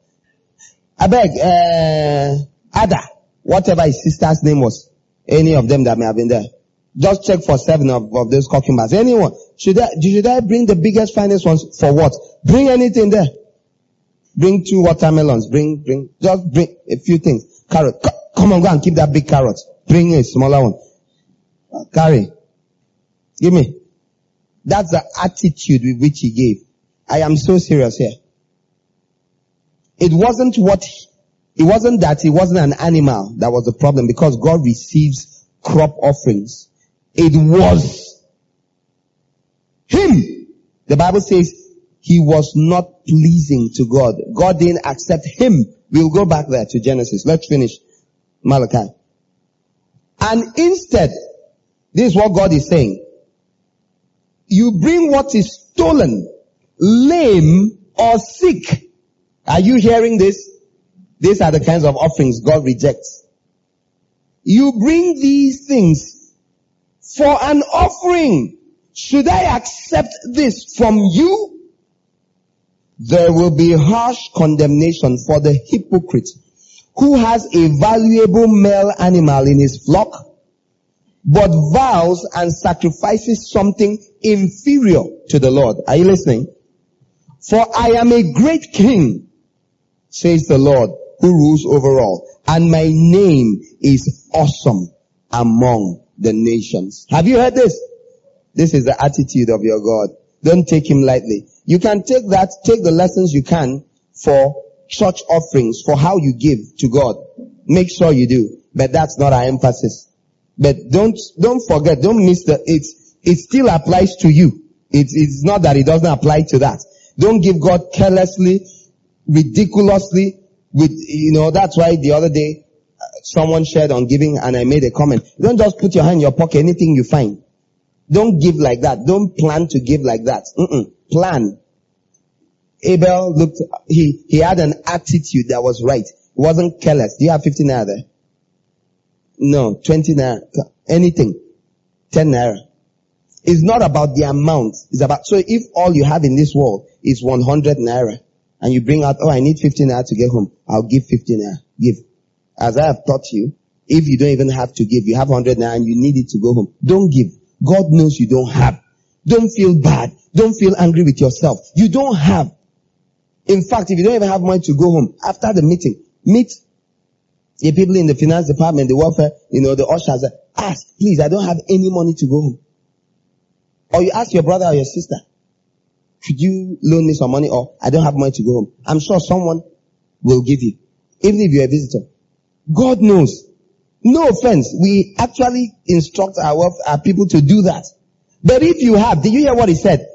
Speaker 2: I beg, uh, Ada, whatever his sister's name was, any of them that may have been there. Just check for seven of, of those cucumbers. Anyone? Should I, should I bring the biggest, finest ones for what? Bring anything there. Bring two watermelons. Bring, bring, just bring a few things. Carrot. C- come on, go and keep that big carrot. Bring a smaller one. Uh, carry. Give me. That's the attitude with which he gave. I am so serious here. It wasn't what, it wasn't that it wasn't an animal that was the problem because God receives crop offerings. It was him. The Bible says he was not pleasing to God. God didn't accept him. We'll go back there to Genesis. Let's finish Malachi. And instead, this is what God is saying. You bring what is stolen, lame, or sick. Are you hearing this? These are the kinds of offerings God rejects. You bring these things for an offering. Should I accept this from you? There will be harsh condemnation for the hypocrite who has a valuable male animal in his flock, but vows and sacrifices something inferior to the Lord. Are you listening? For I am a great king, says the Lord, who rules over all, and my name is awesome among the nations. Have you heard this? This is the attitude of your God. Don't take him lightly. You can take that, take the lessons you can for church offerings, for how you give to God. Make sure you do. But that's not our emphasis. But don't, don't forget, don't miss the, it's, it still applies to you. It's, it's not that it doesn't apply to that. Don't give God carelessly, ridiculously, with, you know, that's why the other day, someone shared on giving and I made a comment. Don't just put your hand in your pocket, anything you find. Don't give like that. Don't plan to give like that. Mm-mm. Plan. Abel looked, he, he had an attitude that was right. It wasn't careless. Do you have 15 naira there? No, 20 naira. Anything. 10 naira. It's not about the amount. It's about, so if all you have in this world is 100 naira and you bring out, oh, I need 15 naira to get home. I'll give 15 naira. Give. As I have taught you, if you don't even have to give, you have 100 naira and you need it to go home. Don't give. God knows you don't have. Don't feel bad. Don't feel angry with yourself. You don't have. In fact, if you don't even have money to go home, after the meeting, meet the people in the finance department, the welfare, you know, the ushers, ask, please, I don't have any money to go home. Or you ask your brother or your sister, could you loan me some money or I don't have money to go home. I'm sure someone will give you, even if you're a visitor. God knows. No offense. We actually instruct our, our people to do that. But if you have, did you hear what he said?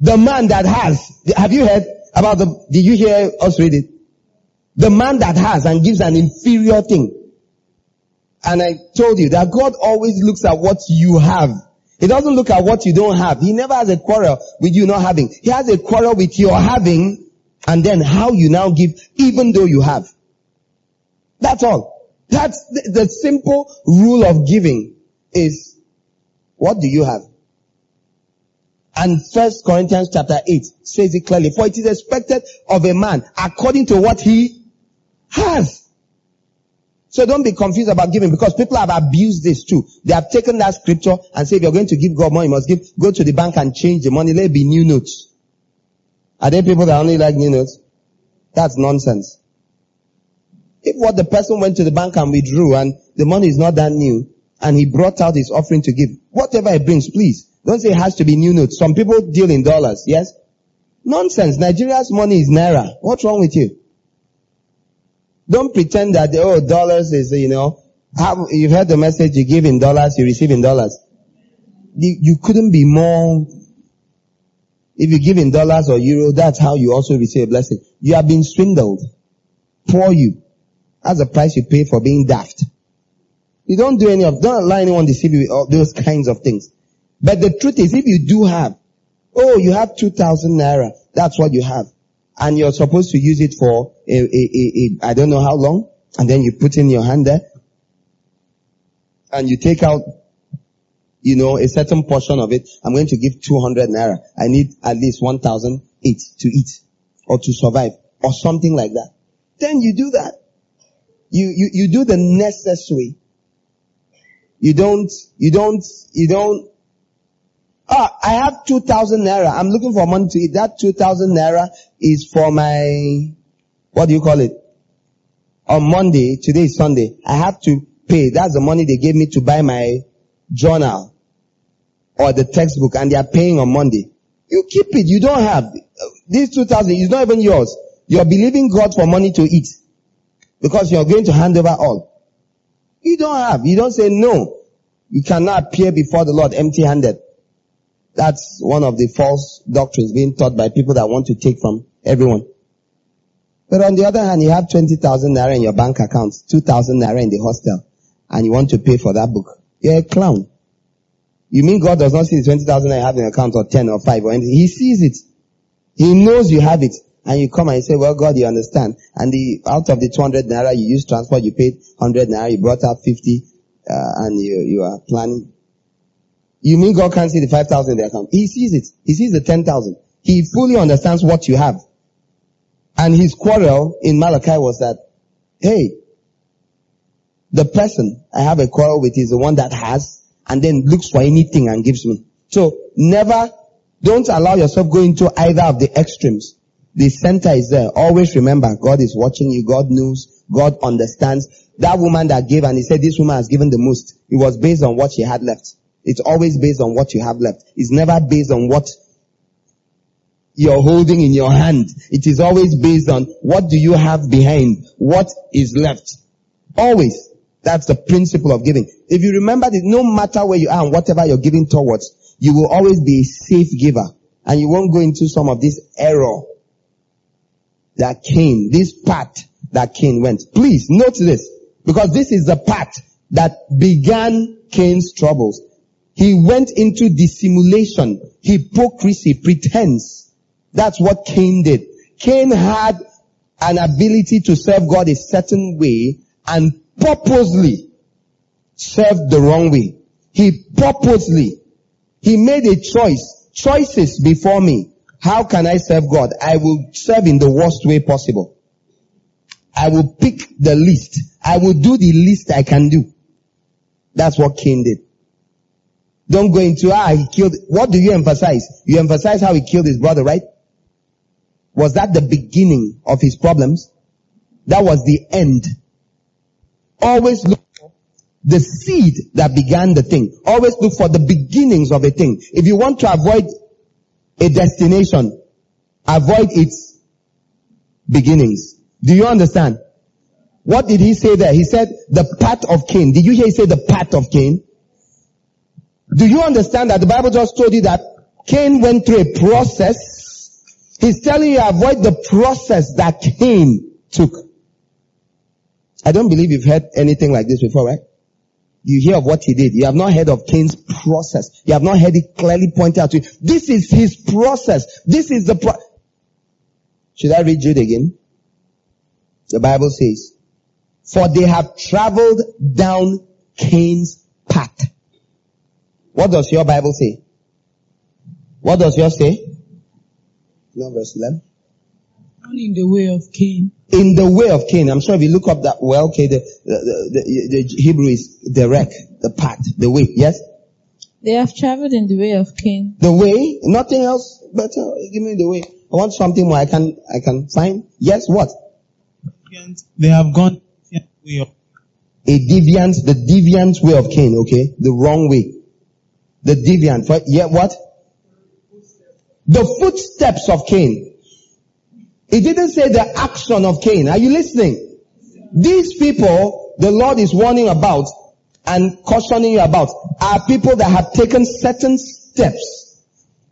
Speaker 2: The man that has, have you heard about the, did you hear us read it? The man that has and gives an inferior thing. And I told you that God always looks at what you have. He doesn't look at what you don't have. He never has a quarrel with you not having. He has a quarrel with your having and then how you now give even though you have. That's all. That's the, the simple rule of giving is what do you have? And First Corinthians chapter 8 says it clearly. For it is expected of a man according to what he has. So don't be confused about giving because people have abused this too. They have taken that scripture and say if you're going to give God money, you must give, go to the bank and change the money. Let it be new notes. Are there people that only like new notes? That's nonsense. If what the person went to the bank and withdrew and the money is not that new and he brought out his offering to give, whatever he brings, please don't say it has to be new notes. Some people deal in dollars, yes? Nonsense. Nigeria's money is naira. What's wrong with you? Don't pretend that, oh, dollars is, you know, how, you've heard the message, you give in dollars, you receive in dollars. You, you couldn't be more, if you give in dollars or euro, that's how you also receive a blessing. You have been swindled. Poor you. That's the price you pay for being daft. You don't do any of, don't allow anyone deceive you with those kinds of things. But the truth is, if you do have, oh, you have 2,000 naira, that's what you have. And you're supposed to use it for I don't know how long, and then you put in your hand there, and you take out, you know, a certain portion of it. I'm going to give 200 naira. I need at least 1,008 to eat, or to survive, or something like that. Then you do that. You, you, you do the necessary. You don't, you don't, you don't, ah, I have 2000 naira. I'm looking for money to eat. That 2000 naira is for my, what do you call it? On Monday, today is Sunday, I have to pay. That's the money they gave me to buy my journal or the textbook and they are paying on Monday. You keep it. You don't have. This 2000 It's not even yours. You're believing God for money to eat because you're going to hand over all. You don't have. You don't say no. You cannot appear before the Lord empty handed. That's one of the false doctrines being taught by people that want to take from everyone. But on the other hand, you have 20,000 naira in your bank account, 2,000 naira in the hostel, and you want to pay for that book. You're a clown. You mean God does not see the 20,000 I have in your account or 10 or 5 or anything? He sees it. He knows you have it. And you come and you say, well, God, you understand. And the, out of the 200 naira you use transport, you paid 100 naira, you brought out 50, uh, and you, you are planning. You mean God can't see the 5,000 in the account? He sees it. He sees the 10,000. He fully understands what you have. And his quarrel in Malachi was that, hey, the person I have a quarrel with is the one that has and then looks for anything and gives me. So never, don't allow yourself go into either of the extremes. The center is there. Always remember, God is watching you. God knows. God understands. That woman that gave and he said this woman has given the most. It was based on what she had left. It's always based on what you have left. It's never based on what you're holding in your hand. It is always based on what do you have behind? What is left? Always. That's the principle of giving. If you remember that no matter where you are and whatever you're giving towards, you will always be a safe giver. And you won't go into some of this error that Cain, this path that Cain went. Please note this, because this is the path that began Cain's troubles. He went into dissimulation, hypocrisy, pretense. That's what Cain did. Cain had an ability to serve God a certain way and purposely served the wrong way. He purposely, he made a choice, choices before me. How can I serve God? I will serve in the worst way possible. I will pick the least. I will do the least I can do. That's what Cain did. Don't go into, ah, he killed, what do you emphasize? You emphasize how he killed his brother, right? Was that the beginning of his problems? That was the end Always look for the seed that began the thing. Always look for the beginnings of a thing. If you want to avoid a destination, avoid its beginnings. Do you understand? What did he say there? He said the path of Cain. Did you hear he say the path of Cain? Do you understand that the Bible just told you that Cain went through a process? He's telling you avoid the process that Cain took. I don't believe you've heard anything like this before, right? You hear of what he did. You have not heard of Cain's process. You have not heard it clearly pointed out to you. This is his process. This is the pro- Should I read Jude again? The Bible says, for they have traveled down Cain's path. What does your Bible say? What does yours say? No, verse 11
Speaker 3: in the way of Cain.
Speaker 2: In the way of Cain. I'm sure if you look up that, well, okay, the, the, the, the Hebrew is direct, the path, the way, yes?
Speaker 3: They have traveled in the way of Cain.
Speaker 2: The way? Nothing else better? Uh, give me the way. I want something more I can, I can find. Yes, what?
Speaker 4: They have gone the way of
Speaker 2: a deviant, the deviant way of Cain, okay? The wrong way. The deviant, yeah, what? The footsteps of Cain. It didn't say the action of Cain. Are you listening? These people the Lord is warning about and cautioning you about are people that have taken certain steps.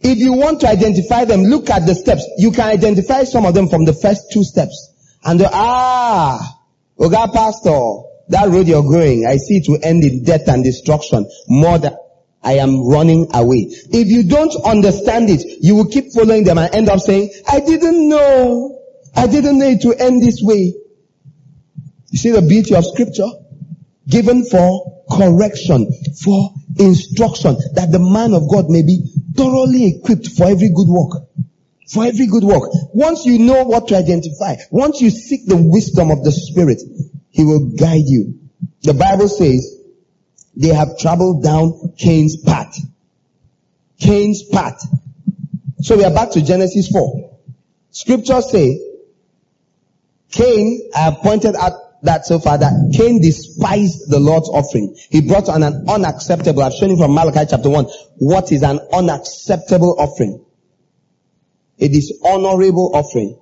Speaker 2: If you want to identify them, look at the steps. You can identify some of them from the first two steps. And the, ah, Oga Pastor, that road you're going, I see it will end in death and destruction more than I am running away. If you don't understand it, you will keep following them and end up saying, I didn't know. I didn't know it to end this way. You see the beauty of scripture? Given for correction, for instruction, that the man of God may be thoroughly equipped for every good work. For every good work. Once you know what to identify, once you seek the wisdom of the Spirit, He will guide you. The Bible says, They have traveled down Cain's path. Cain's path. So we are back to Genesis 4. Scriptures say, Cain, I have pointed out that so far that Cain despised the Lord's offering. He brought on an unacceptable, I've shown you from Malachi chapter 1, what is an unacceptable offering? A dishonorable offering.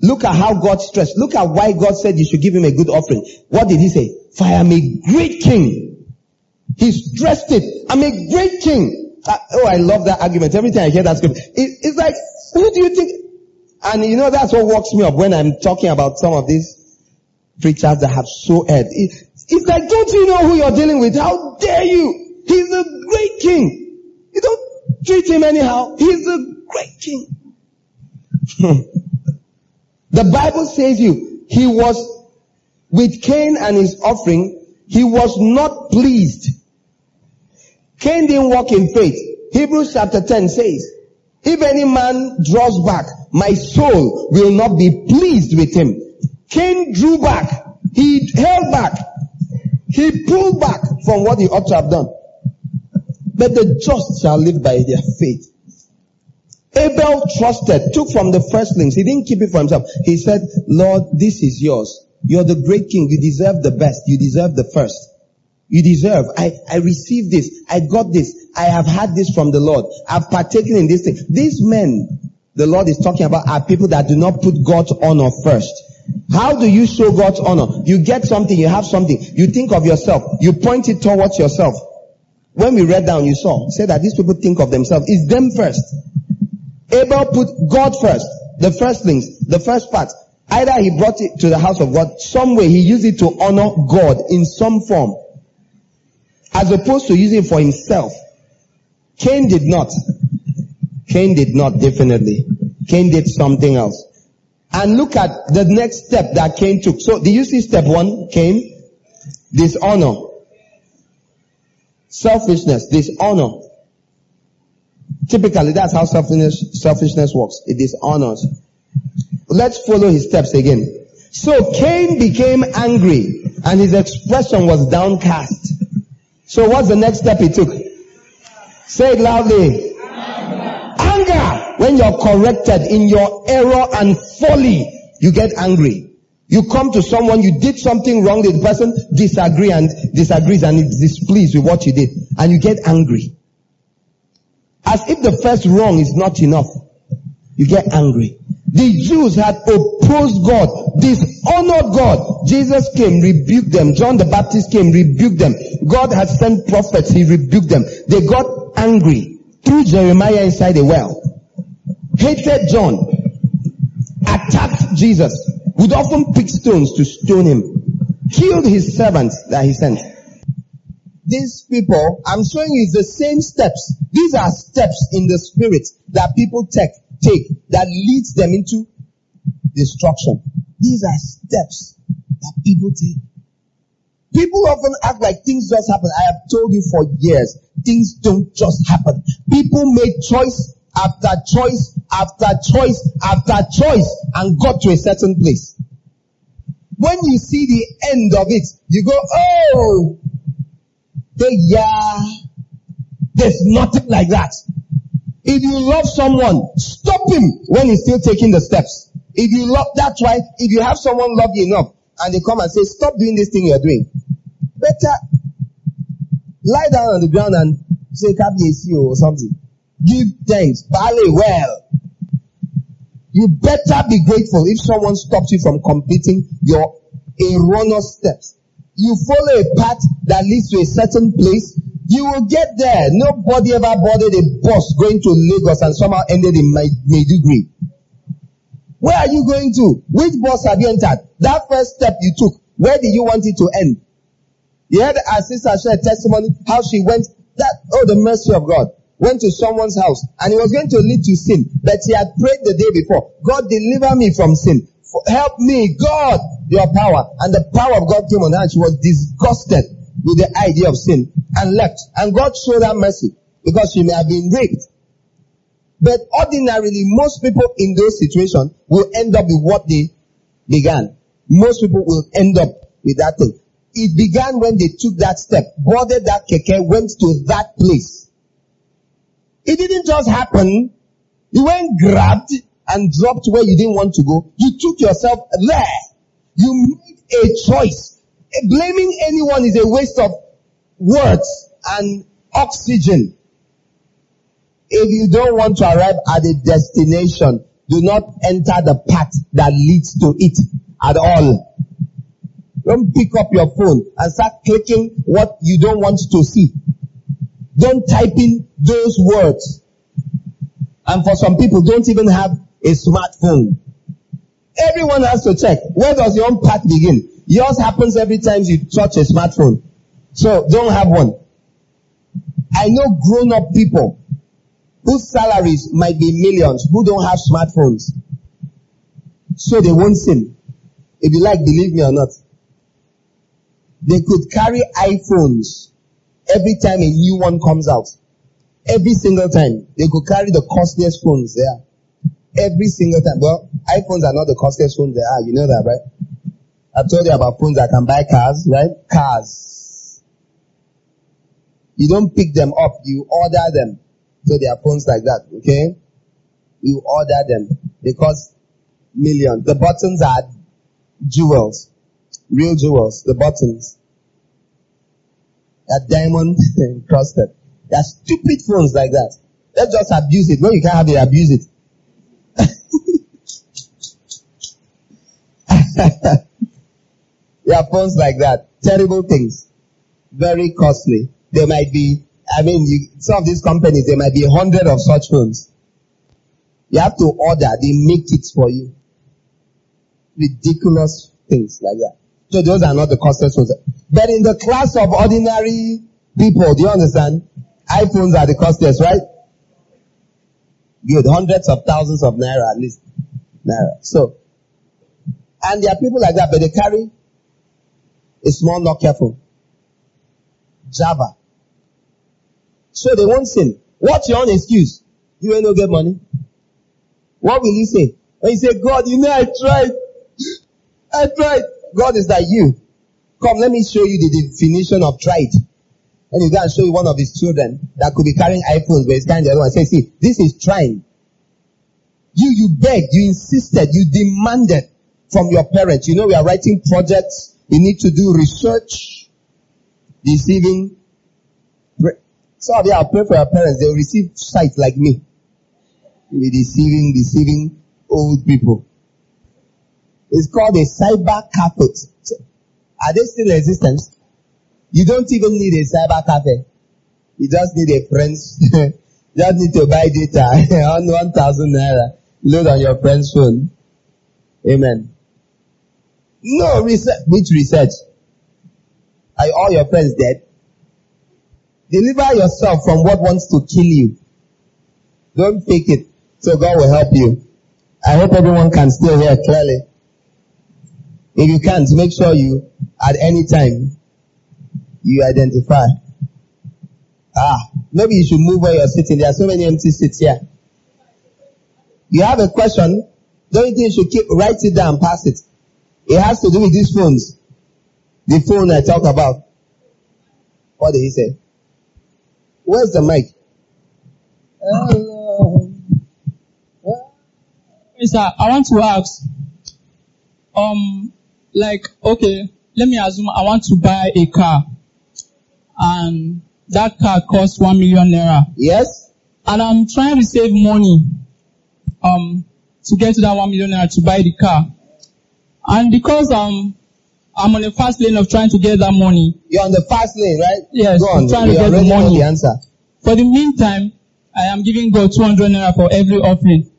Speaker 2: Look at how God stressed. Look at why God said you should give him a good offering. What did he say? For I am a great king. He stressed it. I'm a great king. Uh, oh, I love that argument. Every time I hear that script, it, it's like, who do you think? And you know, that's what walks me up when I'm talking about some of these preachers that have so heard. It, it's like, don't you know who you're dealing with? How dare you? He's a great king. You don't treat him anyhow. He's a great king. the Bible says you, he was with Cain and his offering, he was not pleased. Cain didn't walk in faith. Hebrews chapter 10 says, if any man draws back, my soul will not be pleased with him. Cain drew back. He held back. He pulled back from what he ought to have done. But the just shall live by their faith. Abel trusted, took from the firstlings. He didn't keep it for himself. He said, Lord, this is yours. You're the great king. You deserve the best. You deserve the first. You deserve. I, I received this. I got this. I have had this from the Lord. I've partaken in this thing. These men the Lord is talking about are people that do not put God's honor first. How do you show God's honor? You get something, you have something, you think of yourself, you point it towards yourself. When we read down, you saw, say that these people think of themselves. It's them first. Abel put God first, the first things, the first part. Either he brought it to the house of God, some way he used it to honor God in some form. As opposed to using it for himself. Cain did not. Cain did not, definitely. Cain did something else. And look at the next step that Cain took. So, did you see step one, Cain? Dishonor. Selfishness, dishonor. Typically, that's how selfishness, selfishness works. It dishonors. Let's follow his steps again. So Cain became angry and his expression was downcast. So what's the next step he took? Say it loudly. Anger. When you're corrected in your error and folly, you get angry. You come to someone, you did something wrong, the person disagree and disagrees and is displeased with what you did, and you get angry. As if the first wrong is not enough. You get angry. The Jews had opposed God, dishonored God. Jesus came, rebuked them. John the Baptist came, rebuked them. God had sent prophets, he rebuked them. They got angry. Threw Jeremiah inside a well. Hated John. Attacked Jesus. Would often pick stones to stone him. Killed his servants that he sent. These people, I'm showing you the same steps. These are steps in the spirit that people take take that leads them into destruction. These are steps that people take. People often act like things just happen. I have told you for years, things don't just happen. People make choice after choice after choice after choice and got to a certain place. When you see the end of it, you go, oh, they, yeah, there's nothing like that. If you love someone, stop him when he's still taking the steps. If you love, that's why if you have someone love you enough and they come and say, stop doing this thing you're doing, better lie down on the ground and say, KBAC or something. Give thanks. Ballet well. You better be grateful if someone stops you from completing your erroneous steps. You follow a path that leads to a certain place, you will get there. Nobody ever bothered a bus going to Lagos and somehow ended in Maiduguri. Where are you going to? Which bus have you entered? That first step you took, where did you want it to end? You heard our sister share testimony how she went that oh the mercy of God went to someone's house and it was going to lead to sin, but she had prayed the day before. God deliver me from sin. Help me, God, your power. And the power of God came on her and she was disgusted with the idea of sin and left. And God showed her mercy because she may have been raped. But ordinarily, most people in those situations will end up with what they began. Most people will end up with that thing. it began when they took that step, boarded that keke, went to that place. It didn't just happen. You went grabbed and dropped where you didn't want to go. You took yourself there. You made a choice. Blaming anyone is a waste of words and oxygen. If you don't want to arrive at a destination, do not enter the path that leads to it at all. Don't pick up your phone and start clicking what you don't want to see. Don't type in those words. And for some people, don't even have a smartphone. Everyone has to check. Where does your own path begin? Yours happens every time you touch a smartphone. So don't have one. I know grown up people whose salaries might be millions who don't have smartphones. So they won't sin. If you like, believe me or not. They could carry iPhones every time a new one comes out. Every single time. They could carry the costliest phones there. Every single time. Well, iPhones are not the costliest phones there are. You know that, right? I told you about phones that can buy cars, right? Cars. You don't pick them up. You order them. So they are phones like that, okay? You order them because millions. The buttons are jewels. Real jewels. The buttons. They're diamond encrusted. They're stupid phones like that. Let's just abuse it. When you can't have it, abuse it. there are phones like that. Terrible things. Very costly. They might be, I mean, you, some of these companies, there might be a hundred of such phones. You have to order. They make it for you. Ridiculous things like that. So those are not the costliest ones. But in the class of ordinary people, do you understand? iPhones are the costliest, right? Good. Hundreds of thousands of naira at least. Naira. So, and there are people like that, but they carry a small Nokia careful. Java. So they won't sin. What's your own excuse? You ain't no get money. What will he say? When you say, God, you know I tried. I tried. God is like you. Come, let me show you the definition of tried. And you go and show you one of his children that could be carrying iPhones, but he's carrying the other one. Say, see, this is trying. You, you begged, you insisted, you demanded from your parents. You know, we are writing projects. We need to do research. Deceiving. Some of you, pray for your parents. They'll receive sight like me. Be deceiving, deceiving old people. It's called a cyber carpet. Are they still in existence? You don't even need a cyber cafe. You just need a friend's, just need to buy data on 1000 naira. Load on your friend's phone. Amen. No research, which research? Are all your friends dead? Deliver yourself from what wants to kill you. Don't fake it. So God will help you. I hope everyone can still hear clearly. If you can't, make sure you, at any time, you identify. Ah, maybe you should move where you're sitting. There are so many empty seats here. You have a question, don't you think you should keep, write it down, pass it. It has to do with these phones. The phone I talk about. What did he say? Where's the mic? Hello.
Speaker 5: Sir, I want to ask, um, like, okay, let me assume I want to buy a car and that car costs one million naira.
Speaker 2: Yes?
Speaker 5: And I'm trying to save money, um, to get to that one million naira to buy the car. And because um, I'm on the fast lane of trying to get that money.
Speaker 2: You're on the fast lane, right?
Speaker 5: Yes,
Speaker 2: Go on.
Speaker 5: Trying to get the money.
Speaker 2: the answer.
Speaker 5: For the meantime, I am giving God 200 naira for every offering.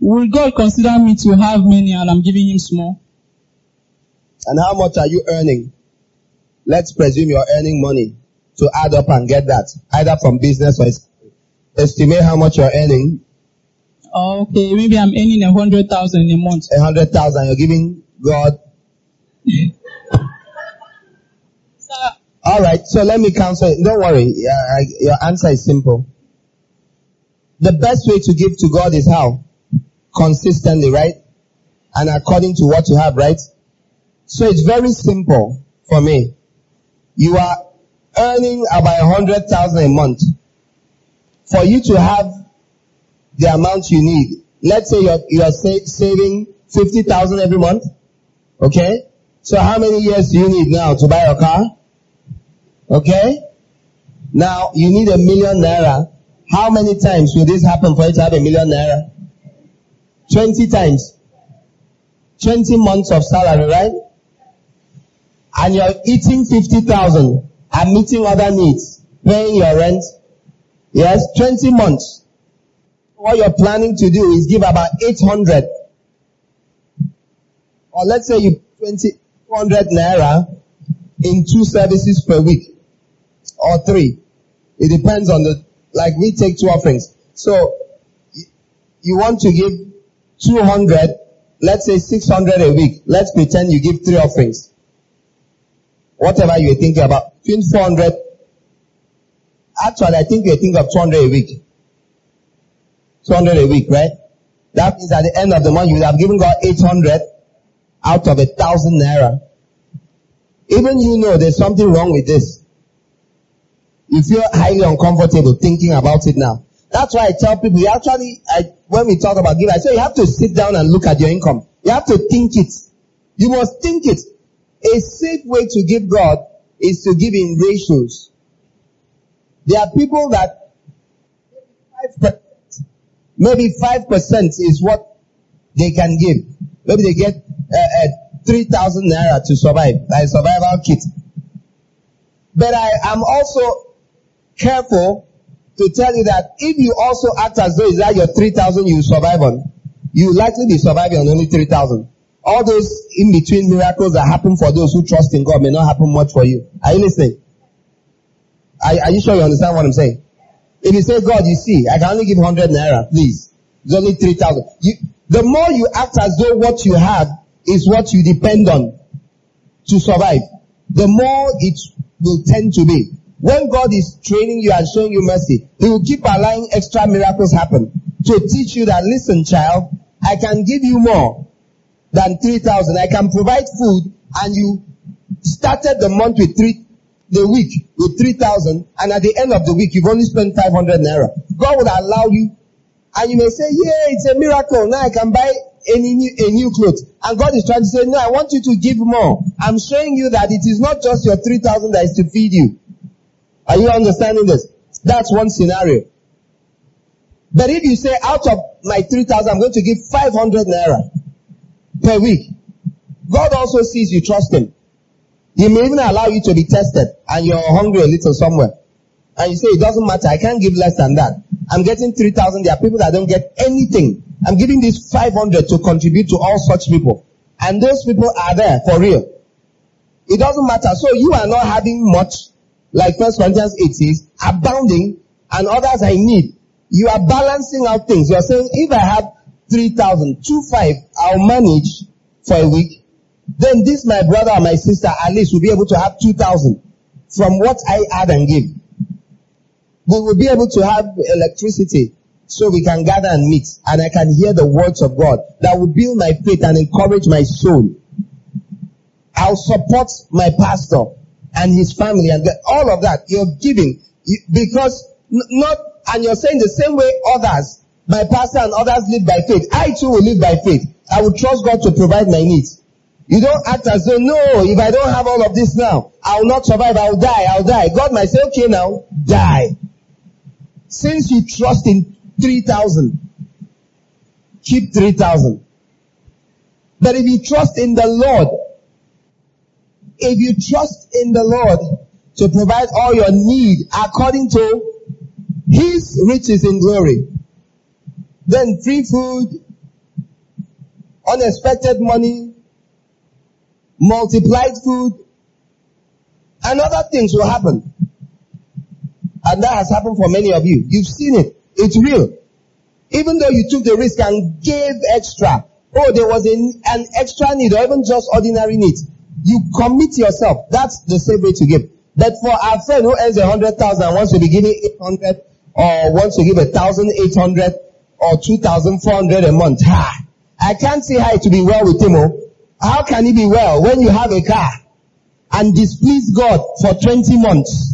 Speaker 5: Will God consider me to have many and I'm giving him small?
Speaker 2: And how much are you earning? Let's presume you're earning money to add up and get that, either from business or estimate how much you're earning.
Speaker 5: Okay, maybe I'm earning a hundred thousand a month.
Speaker 2: A hundred thousand, you're giving God. All right, so let me counsel. you. Don't worry, I, your answer is simple. The best way to give to God is how? Consistently, right? And according to what you have, right? So it's very simple for me. You are earning about a hundred thousand a month. For you to have the amount you need, let's say you're, you're sa- saving 50,000 every month. Okay? So how many years do you need now to buy a car? Okay? Now you need a million naira. How many times will this happen for you to have a million naira? 20 times. 20 months of salary, right? And you're eating 50,000 and meeting other needs, paying your rent. Yes, 20 months. What you're planning to do is give about 800. Or let's say you 20, 200 naira in two services per week or three. It depends on the, like we take two offerings. So you want to give 200, let's say 600 a week. Let's pretend you give three offerings. Whatever you're thinking about, between 400. Actually, I think you're thinking of 200 a week. 200 a week, right? That means at the end of the month you have given God 800 out of a thousand naira. Even you know there's something wrong with this. You feel highly uncomfortable thinking about it now. That's why I tell people, you actually, I, when we talk about giving, I say you have to sit down and look at your income. You have to think it. You must think it. A safe way to give God is to give in ratios. There are people that maybe 5% is what they can give. Maybe they get uh, uh, 3,000 naira to survive, like survival kit. But I am also careful to tell you that if you also act as though is that your 3,000 you survive on, you likely be surviving on only 3,000. All those in between miracles that happen for those who trust in God may not happen much for you. Are you listening? Are, are you sure you understand what I'm saying? If you say, God, you see, I can only give 100 naira, please. It's only 3,000. The more you act as though what you have is what you depend on to survive, the more it will tend to be. When God is training you and showing you mercy, He will keep allowing extra miracles happen to teach you that, listen child, I can give you more than 3,000. I can provide food and you started the month with three, the week with 3,000 and at the end of the week you've only spent 500 naira. God will allow you and you may say, yeah, it's a miracle. Now I can buy any new, a new clothes. And God is trying to say, no, I want you to give more. I'm showing you that it is not just your 3,000 that is to feed you. Are you understanding this? That's one scenario. But if you say out of my 3,000, I'm going to give 500 naira per week. God also sees you trust Him. He may even allow you to be tested and you're hungry a little somewhere. And you say, it doesn't matter. I can't give less than that. I'm getting 3,000. There are people that don't get anything. I'm giving this 500 to contribute to all such people. And those people are there for real. It doesn't matter. So you are not having much, like First Corinthians 8 says, abounding, and others I need. You are balancing out things. You are saying, if I have 3,000, 2, 5, I'll manage for a week. Then this, my brother or my sister, at least will be able to have 2,000 from what I add and give. We will be able to have electricity so we can gather and meet and I can hear the words of God that will build my faith and encourage my soul. I'll support my pastor and his family and the, all of that. You're giving because not, and you're saying the same way others, my pastor and others live by faith. I too will live by faith. I will trust God to provide my needs. You don't act as though, no, if I don't have all of this now, I will not survive. I'll die. I'll die. God might say, okay now, die. Since you trust in 3,000, keep 3,000. But if you trust in the Lord, if you trust in the Lord to provide all your need according to His riches in glory, then free food, unexpected money, multiplied food, and other things will happen. And that has happened for many of you. You've seen it. It's real. Even though you took the risk and gave extra, oh, there was an, an extra need or even just ordinary needs. You commit yourself. That's the same way to give. But for our friend who earns a hundred thousand and wants to be giving eight hundred or wants to give a thousand eight hundred or two thousand four hundred a month, ha! I can't see how it will be well with him. Oh. How can he be well when you have a car? and displease God for 20 months.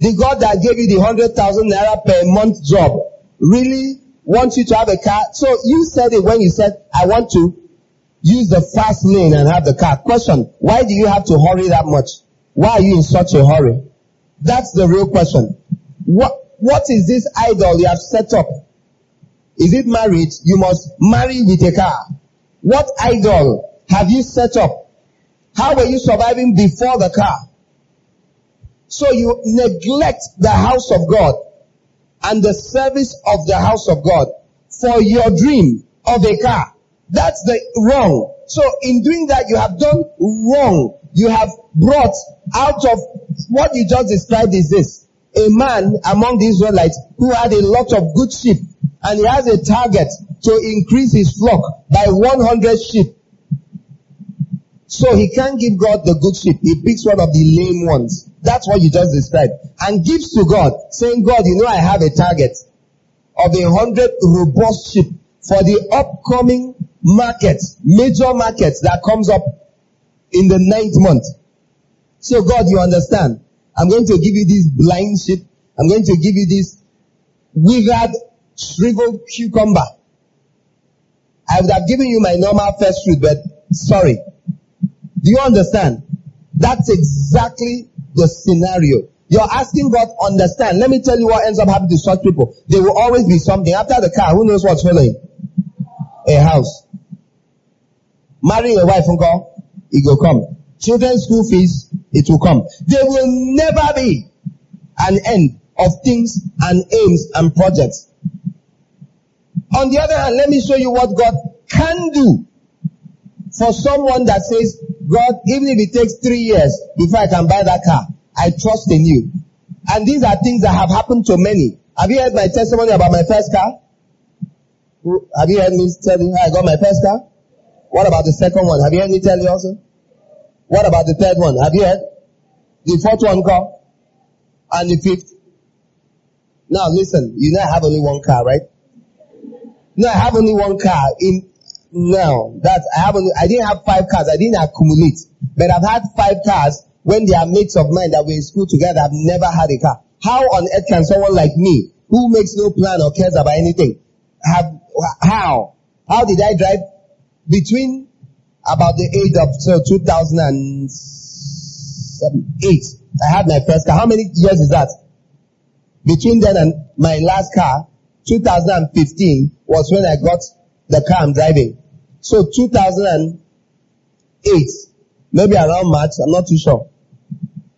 Speaker 2: The God that gave you the 100,000 naira per month job really wants you to have a car. So you said it when you said, I want to use the fast lane and have the car. Question, why do you have to hurry that much? Why are you in such a hurry? That's the real question. What, what is this idol you have set up? Is it marriage? You must marry with a car. What idol have you set up? How were you surviving before the car? So you neglect the house of God and the service of the house of God for your dream of a car. That's the wrong. So in doing that, you have done wrong. You have brought out of what you just described is this. A man among the Israelites who had a lot of good sheep and he has a target to increase his flock by 100 sheep. So he can't give God the good sheep. He picks one of the lame ones. That's what you just described. And gives to God, saying, God, you know I have a target of a hundred robust sheep for the upcoming market, major market that comes up in the ninth month. So God, you understand. I'm going to give you this blind sheep. I'm going to give you this withered, shriveled cucumber. I would have given you my normal first fruit, but sorry. Do you understand? That's exactly the scenario. You're asking God understand. Let me tell you what ends up happening to such people. There will always be something. After the car, who knows what's following? A house. Marrying a wife, uncle, it will come. Children's school fees, it will come. There will never be an end of things and aims and projects. On the other hand, let me show you what God can do for someone that says, God, even if it takes three years before I can buy that car, I trust in you. And these are things that have happened to many. Have you heard my testimony about my first car? Have you heard me tell you how I got my first car? What about the second one? Have you heard me tell you also? What about the third one? Have you heard? The fourth one call? And the fifth? Now listen, you know I have only one car, right? No, I have only one car in now. That I have only, I didn't have five cars. I didn't accumulate. But I've had five cars when they are mates of mine that were in school together. I've never had a car. How on earth can someone like me, who makes no plan or cares about anything, have, how? How did I drive between about the age of so 2008? I had my first car. How many years is that? Between then and my last car, 2015 was when I got the car I'm driving. So 2008, maybe around March, I'm not too sure.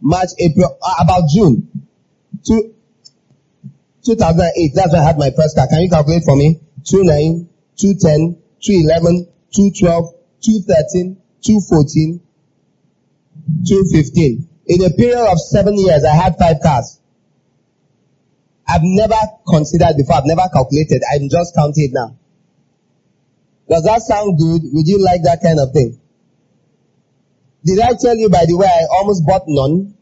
Speaker 2: March, April, uh, about June. Two, 2008, that's when I had my first car. Can you calculate for me? 29, 210, 211, 212, 213, 214, 215. In a period of seven years, I had five cars. I've never considered before. I've never calculated. I'm just counting it now. Does that sound good? Would you like that kind of thing? Did I tell you, by the way, I almost bought none?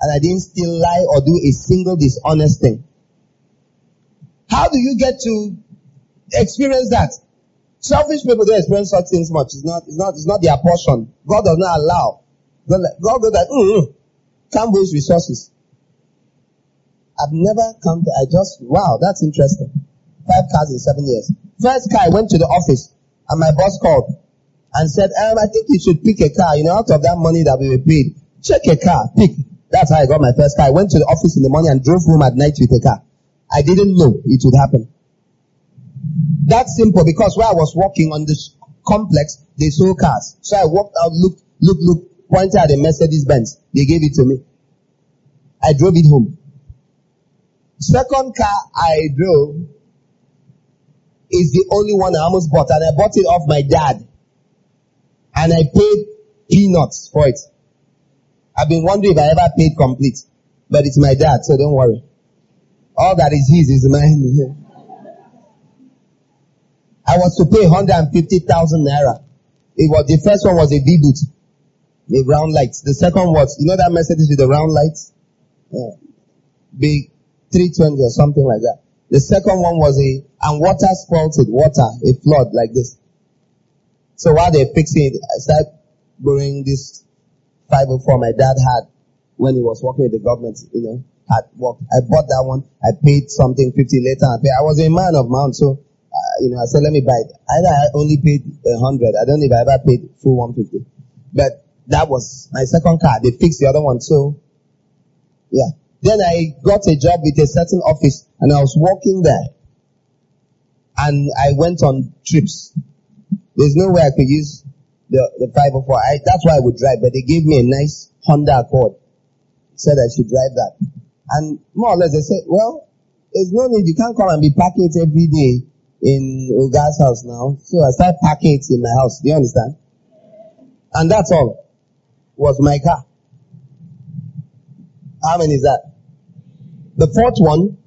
Speaker 2: And I didn't still lie or do a single dishonest thing. How do you get to experience that? Selfish people don't experience such things much. It's not, it's not, it's not their portion. God does not allow. God, goes like, mm, can't waste resources. I've never come to, I just, wow, that's interesting. Five cars in seven years. First car, I went to the office and my boss called and said, um, I think you should pick a car, you know, out of that money that we were paid. Check a car, pick. That's how I got my first car. I went to the office in the morning and drove home at night with a car. I didn't know it would happen. That's simple because where I was walking on this complex, they sold cars. So I walked out, looked, looked, looked, pointed at a Mercedes Benz. They gave it to me. I drove it home. Second car I drove is the only one I almost bought and I bought it off my dad. And I paid peanuts for it. I've been wondering if I ever paid complete. But it's my dad, so don't worry. All that is his is mine. I was to pay 150,000 naira. It was, the first one was a V-boot. A round lights. The second was, you know that Mercedes with the round lights? Yeah. Big 320 or something like that. The second one was a, and water spoiled it, water, a flood like this. So while they're fixing it, I started borrowing this 504 my dad had when he was working with the government, you know, had worked. I bought that one. I paid something 50 later. I, paid. I was a man of mount, so, uh, you know, I said, let me buy it. Either I only paid a hundred. I don't know if I ever paid full 150. But that was my second car. They fixed the other one. So, yeah. Then I got a job with a certain office and I was working there. And I went on trips. There's no way I could use the, the 504. I, that's why I would drive, but they gave me a nice Honda Accord. Said I should drive that. And more or less they said, well, there's no need. You can't come and be parking it every day in Oga's house now. So I started parking it in my house. Do you understand? And that's all. Was my car. How many is that? The fourth one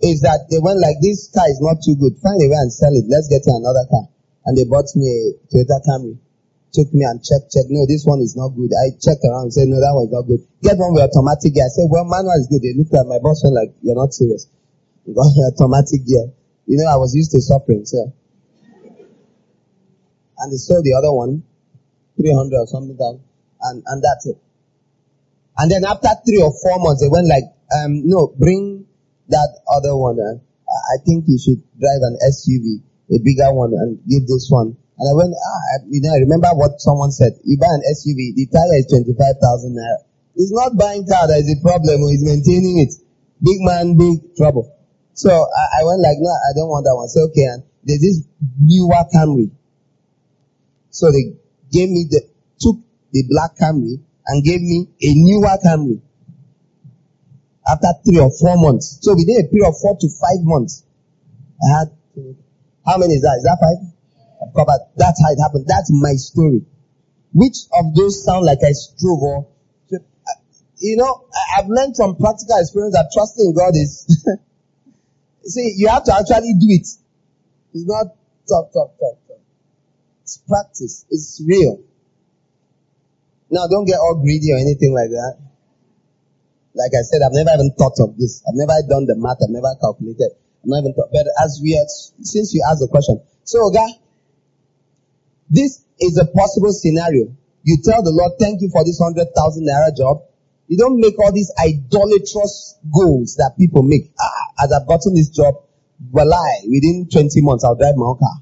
Speaker 2: is that they went like, this car is not too good. Find a way and sell it. Let's get you another car. And they bought me a Toyota Camry. Took me and checked, checked. No, this one is not good. I checked around and said, no, that one is not good. Get one with automatic gear. I said, well, manual is good. They looked at my boss and like, you're not serious. You got automatic gear. You know, I was used to suffering, so. And they sold the other one, 300 or something down, and, and that's it. And then after three or four months, they went like, um, no, bring that other one. Uh, I think you should drive an SUV, a bigger one, and give this one. And I went, ah, I- you know, I remember what someone said. You buy an SUV, the tire is 25,000 naira. He's not buying car, there is a problem, he's maintaining it. Big man, big trouble. So I, I went like, no, I don't want that one. So okay, and there's this newer Camry. So they gave me the, took the black Camry and gave me a newer Camry. After three or four months. So within a period of four to five months, I had, how many is that? Is that five? I've covered. That's how it happened. That's my story. Which of those sound like I strove you know, I've learned from practical experience that trusting in God is, see, you have to actually do it. It's not talk, talk, talk, talk. It's practice. It's real. Now, don't get all greedy or anything like that. Like I said, I've never even thought of this. I've never done the math. I've never calculated. I've not even thought. But as we are, since you asked the question, so Oga, this is a possible scenario. You tell the Lord, thank you for this hundred thousand naira job. You don't make all these idolatrous goals that people make. Ah, as I've gotten this job, I, within 20 months, I'll drive my own car.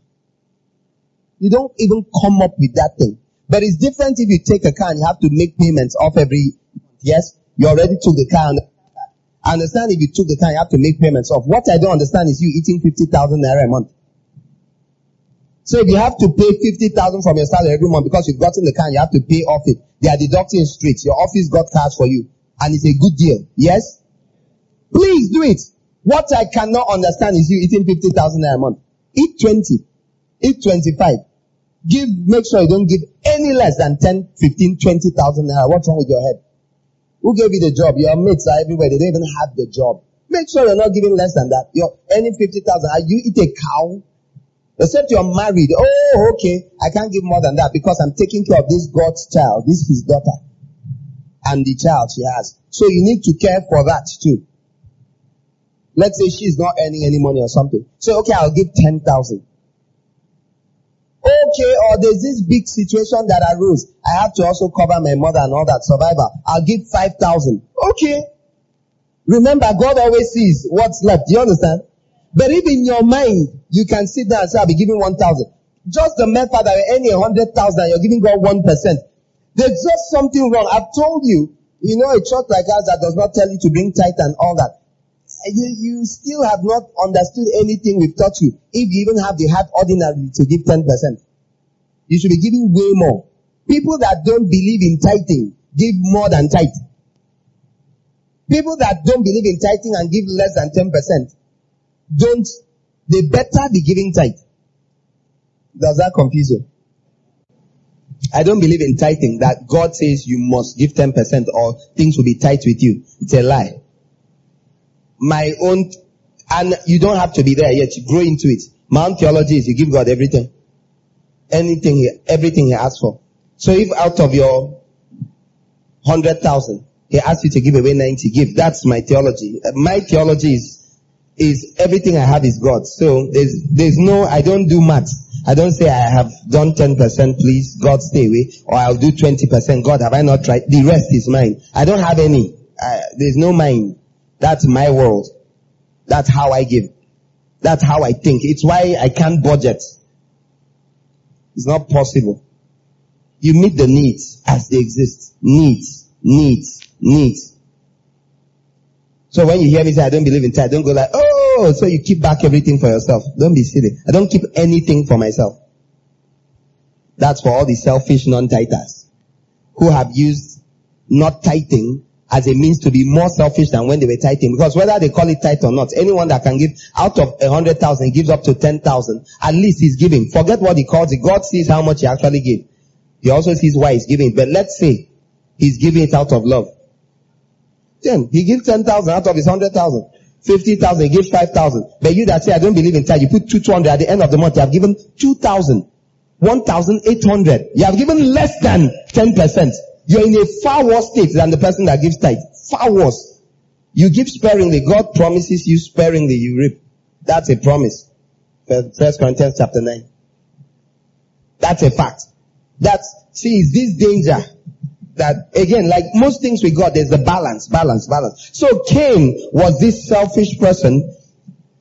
Speaker 2: You don't even come up with that thing. But it's different if you take a car and you have to make payments off every, yes, you already took the car. And I understand if you took the car, you have to make payments off. What I don't understand is you eating 50,000 naira a month. So if you have to pay 50,000 from your salary every month because you've gotten the car you have to pay off it, they are deducting straight. Your office got cash for you and it's a good deal. Yes? Please do it. What I cannot understand is you eating 50,000 naira a month. Eat 20. Eat 25. Give, make sure you don't give any less than 10, 15, 20,000 naira. What's wrong with your head? Who gave you the job? Your mates are everywhere. They don't even have the job. Make sure you're not giving less than that. You're earning 50,000. Are you eat a cow? Except you're married. Oh, okay. I can't give more than that because I'm taking care of this God's child. This is his daughter. And the child she has. So you need to care for that too. Let's say she's not earning any money or something. So okay, I'll give 10,000. Okay, or there's this big situation that arose. I have to also cover my mother and all that survivor. I'll give 5,000. Okay. Remember, God always sees what's left. Do you understand? But if in your mind, you can sit down and say, I'll be giving 1,000. Just the method that you're earning 100,000 you're giving God 1%. There's just something wrong. I've told you, you know, a church like ours that does not tell you to bring tithe and all that. You, you still have not understood anything we've taught you. If you even have the heart ordinarily to give 10%, you should be giving way more. People that don't believe in tithing give more than tithe. People that don't believe in tithing and give less than 10% don't, they better be giving tithe. Does that confuse you? I don't believe in tithing that God says you must give 10% or things will be tight with you. It's a lie. My own, and you don't have to be there yet. You grow into it. My own theology is you give God everything. Anything everything he asks for. So if out of your hundred thousand, he asks you to give away 90, give. That's my theology. My theology is, is everything I have is God. So there's, there's no, I don't do maths. I don't say I have done 10%, please, God stay away, or I'll do 20%, God have I not tried? The rest is mine. I don't have any. There's no mine. That's my world. That's how I give. That's how I think. It's why I can't budget. It's not possible. You meet the needs as they exist. Needs, needs, needs. So when you hear me say I don't believe in tithe, don't go like, oh, so you keep back everything for yourself. Don't be silly. I don't keep anything for myself. That's for all the selfish non-tithers who have used not tithing as a means to be more selfish than when they were tithing. Because whether they call it tithe or not, anyone that can give out of a hundred thousand gives up to ten thousand, at least he's giving. Forget what he calls it. God sees how much he actually gave. He also sees why he's giving. But let's say he's giving it out of love. Then he gives 10,000 out of his 100,000. 50,000, he gives 5,000. But you that say, I don't believe in tithe, you put 200 at the end of the month, you have given 2,000. 1,800. You have given less than 10%. You're in a far worse state than the person that gives tithe. Far worse. You give sparingly. God promises you sparingly, you reap. That's a promise. First Corinthians chapter 9. That's a fact. That's, see, is this danger that again, like most things we got, there's the balance, balance, balance. So Cain was this selfish person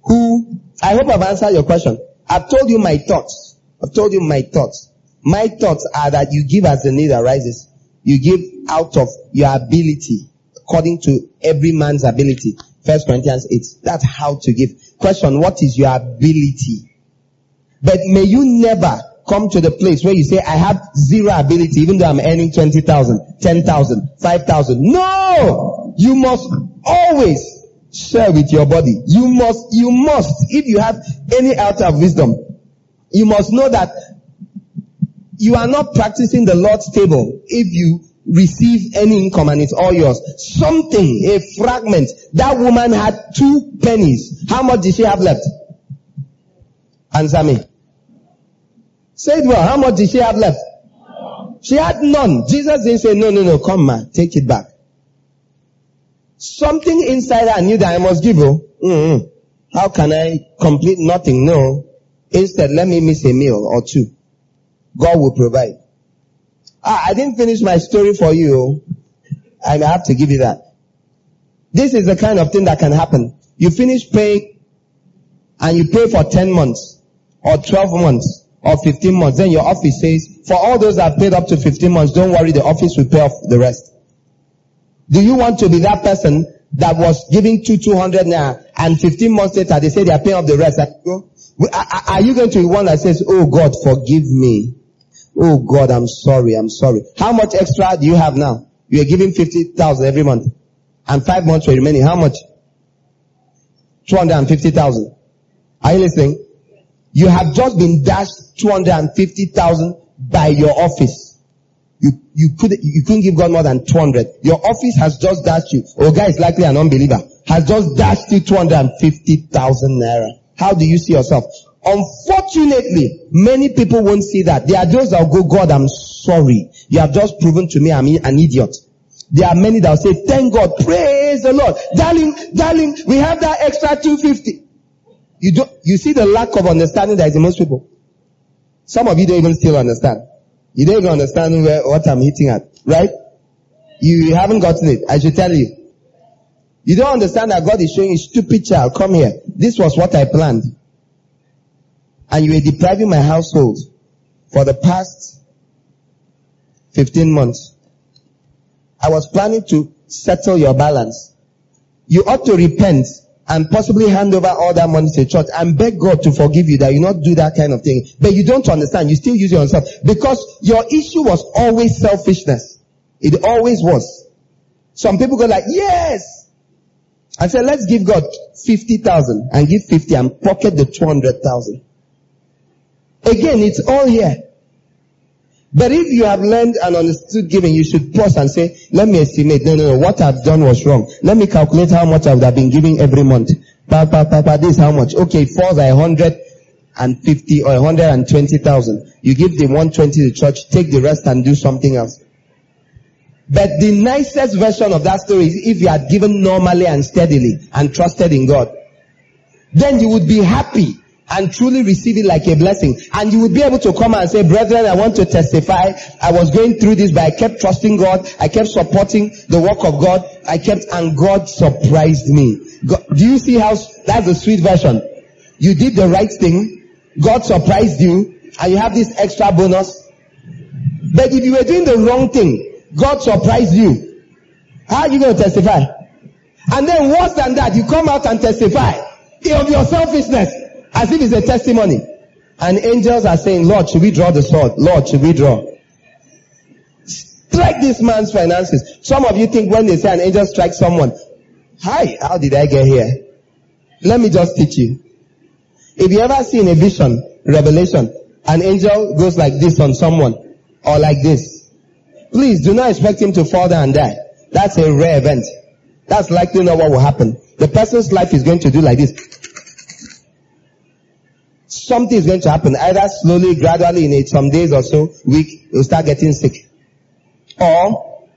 Speaker 2: who, I hope I've answered your question. I've told you my thoughts. I've told you my thoughts. My thoughts are that you give as the need arises. You give out of your ability, according to every man's ability. First Corinthians 8. That's how to give. Question, what is your ability? But may you never come to the place where you say, I have zero ability, even though I'm earning 20,000, 10,000, 5,000. No! You must always share with your body. You must, you must, if you have any out of wisdom, you must know that you are not practicing the Lord's table if you receive any income and it's all yours. Something, a fragment. That woman had two pennies. How much did she have left? Answer me. Say it well. How much did she have left? She had none. Jesus didn't say, no, no, no, come man, take it back. Something inside her knew that I must give her. Oh. Mm-hmm. How can I complete nothing? No. Instead, let me miss a meal or two. God will provide. Ah, I didn't finish my story for you. I have to give you that. This is the kind of thing that can happen. You finish paying and you pay for 10 months or 12 months or 15 months. Then your office says, for all those that paid up to 15 months, don't worry, the office will pay off the rest. Do you want to be that person that was giving two 200 now and 15 months later they say they are paying off the rest? Are you going to be one that says, oh God, forgive me? Oh God, I'm sorry, I'm sorry. How much extra do you have now? You are giving 50,000 every month. And five months were remaining. How much? 250,000. Are you listening? You have just been dashed 250,000 by your office. You, you could, you couldn't give God more than 200. Your office has just dashed you. Oh, guy is likely an unbeliever. Has just dashed you 250,000 naira. How do you see yourself? Unfortunately, many people won't see that. There are those that will go, God, I'm sorry. You have just proven to me I'm an idiot. There are many that will say, thank God, praise the Lord. Darling, darling, we have that extra 250. You don't, you see the lack of understanding that is in most people. Some of you don't even still understand. You don't even understand where, what I'm hitting at, right? You haven't gotten it. I should tell you. You don't understand that God is showing you, stupid child, come here. This was what I planned. And you were depriving my household for the past 15 months. I was planning to settle your balance. You ought to repent and possibly hand over all that money to the church and beg God to forgive you that you not do that kind of thing. But you don't understand. You still use it yourself because your issue was always selfishness. It always was. Some people go like, yes. I said, let's give God 50,000 and give 50 and pocket the 200,000. Again, it's all here. But if you have learned and understood giving, you should pause and say, let me estimate. No, no, no. What I've done was wrong. Let me calculate how much I would have been giving every month. Pa, pa, pa, pa, this how much? Okay, it falls at 150 or 120,000. You give the 120 to the church, take the rest and do something else. But the nicest version of that story is if you had given normally and steadily and trusted in God. Then you would be happy and truly receive it like a blessing. And you will be able to come and say, brethren, I want to testify. I was going through this, but I kept trusting God. I kept supporting the work of God. I kept, and God surprised me. God, do you see how, that's the sweet version. You did the right thing. God surprised you and you have this extra bonus. But if you were doing the wrong thing, God surprised you. How are you going to testify? And then worse than that, you come out and testify of your selfishness as if it's a testimony. And angels are saying, Lord, should we draw the sword? Lord, should we draw? Strike this man's finances. Some of you think when they say an angel strikes someone, hi, how did I get here? Let me just teach you. If you ever see a vision, revelation, an angel goes like this on someone, or like this, please do not expect him to fall down and die. That's a rare event. That's likely not what will happen. The person's life is going to do like this. Something is going to happen, either slowly, gradually, in it, some days or so, week, you'll start getting sick. Or,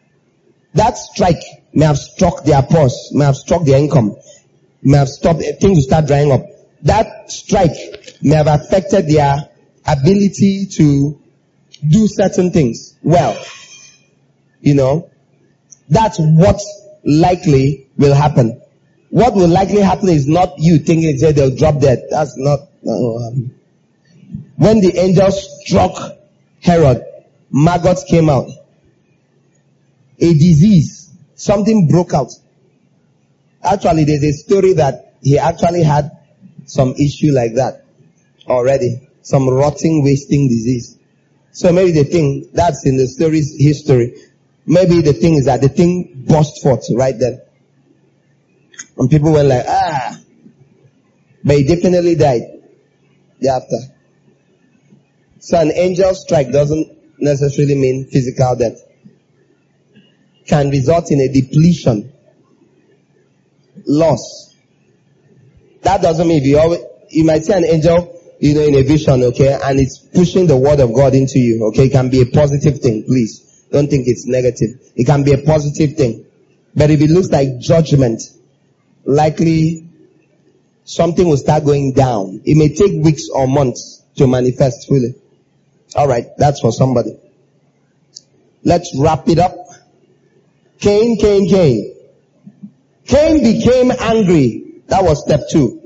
Speaker 2: that strike may have struck their purse, may have struck their income, may have stopped, things will start drying up. That strike may have affected their ability to do certain things well. You know, that's what likely will happen. What will likely happen is not you thinking they'll drop dead. That's not. Um, when the angel struck Herod, maggots came out. A disease, something broke out. Actually, there's a story that he actually had some issue like that already. Some rotting, wasting disease. So maybe the thing, that's in the story's history. Maybe the thing is that the thing burst forth right then. And people were like, ah. But he definitely died thereafter. So an angel strike doesn't necessarily mean physical death. Can result in a depletion, loss. That doesn't mean if you always, you might see an angel you know, in a vision, okay, and it's pushing the word of God into you, okay, it can be a positive thing, please. Don't think it's negative. It can be a positive thing. But if it looks like judgment, likely something will start going down. It may take weeks or months to manifest fully. Alright, that's for somebody. Let's wrap it up. Cain, Cain, Cain. Cain became angry. That was step two.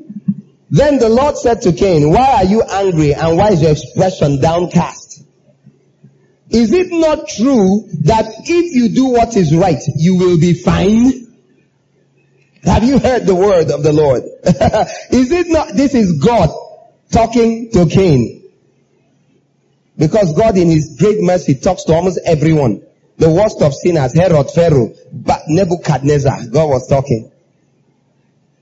Speaker 2: Then the Lord said to Cain, why are you angry and why is your expression downcast? Is it not true that if you do what is right, you will be fine? Have you heard the word of the Lord? is it not, this is God talking to Cain. Because God in his great mercy talks to almost everyone. The worst of sinners, Herod, Pharaoh, but Nebuchadnezzar, God was talking.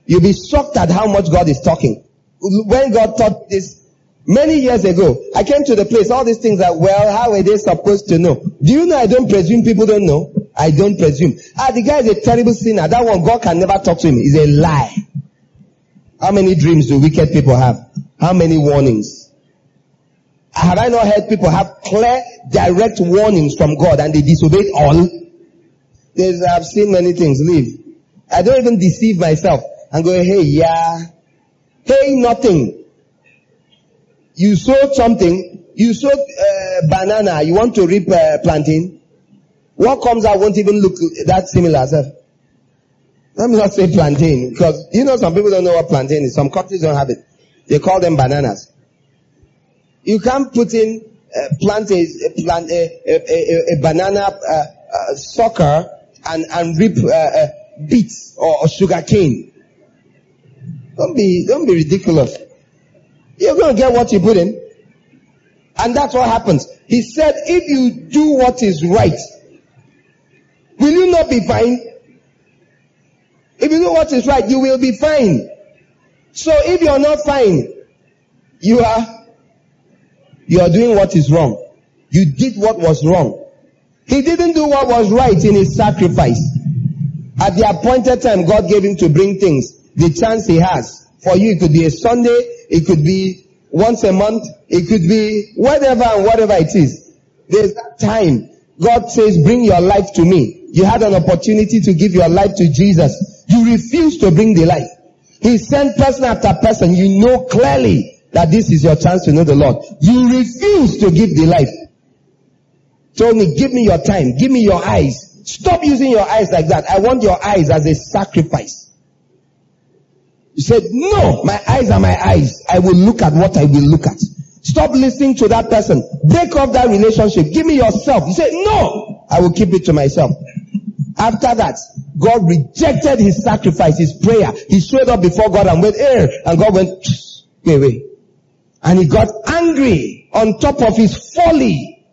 Speaker 2: You'll be shocked at how much God is talking. When God taught this many years ago, I came to the place, all these things are, well, how are they supposed to know? Do you know I don't presume people don't know? I don't presume. Ah, the guy is a terrible sinner. That one, God can never talk to him. It's a lie. How many dreams do wicked people have? How many warnings? Have I not heard people have clear, direct warnings from God and they disobeyed all? There's, I've seen many things. Leave. I don't even deceive myself and go, hey, yeah. Hey, nothing. You sowed something. You sowed uh, banana. You want to reap uh, plantain. What comes out won't even look that similar. Sir. Let me not say plantain because you know some people don't know what plantain is. Some countries don't have it. They call them bananas. You can't put in uh, plant a, plant a, a, a, a banana uh, uh, sucker and and reap uh, uh, beets or, or sugar cane. Don't be, don't be ridiculous. You're to get what you put in. And that's what happens. He said, if you do what is right, will you not be fine? If you do what is right, you will be fine. So if you're not fine, you are, you are doing what is wrong. You did what was wrong. He didn't do what was right in his sacrifice. At the appointed time, God gave him to bring things the chance he has. For you, it could be a Sunday, it could be once a month, it could be whatever and whatever it is. There's that time. God says, bring your life to me. You had an opportunity to give your life to Jesus. You refused to bring the life. He sent person after person. You know clearly that this is your chance to know the Lord. You refuse to give the life. Told me, give me your time, give me your eyes. Stop using your eyes like that. I want your eyes as a sacrifice. You said, no, my eyes are my eyes. I will look at what I will look at. Stop listening to that person. Break off that relationship. Give me yourself. You say, no, I will keep it to myself. After that, God rejected his sacrifice, his prayer. He showed up before God and went, eh, and God went, wait. And he got angry on top of his folly.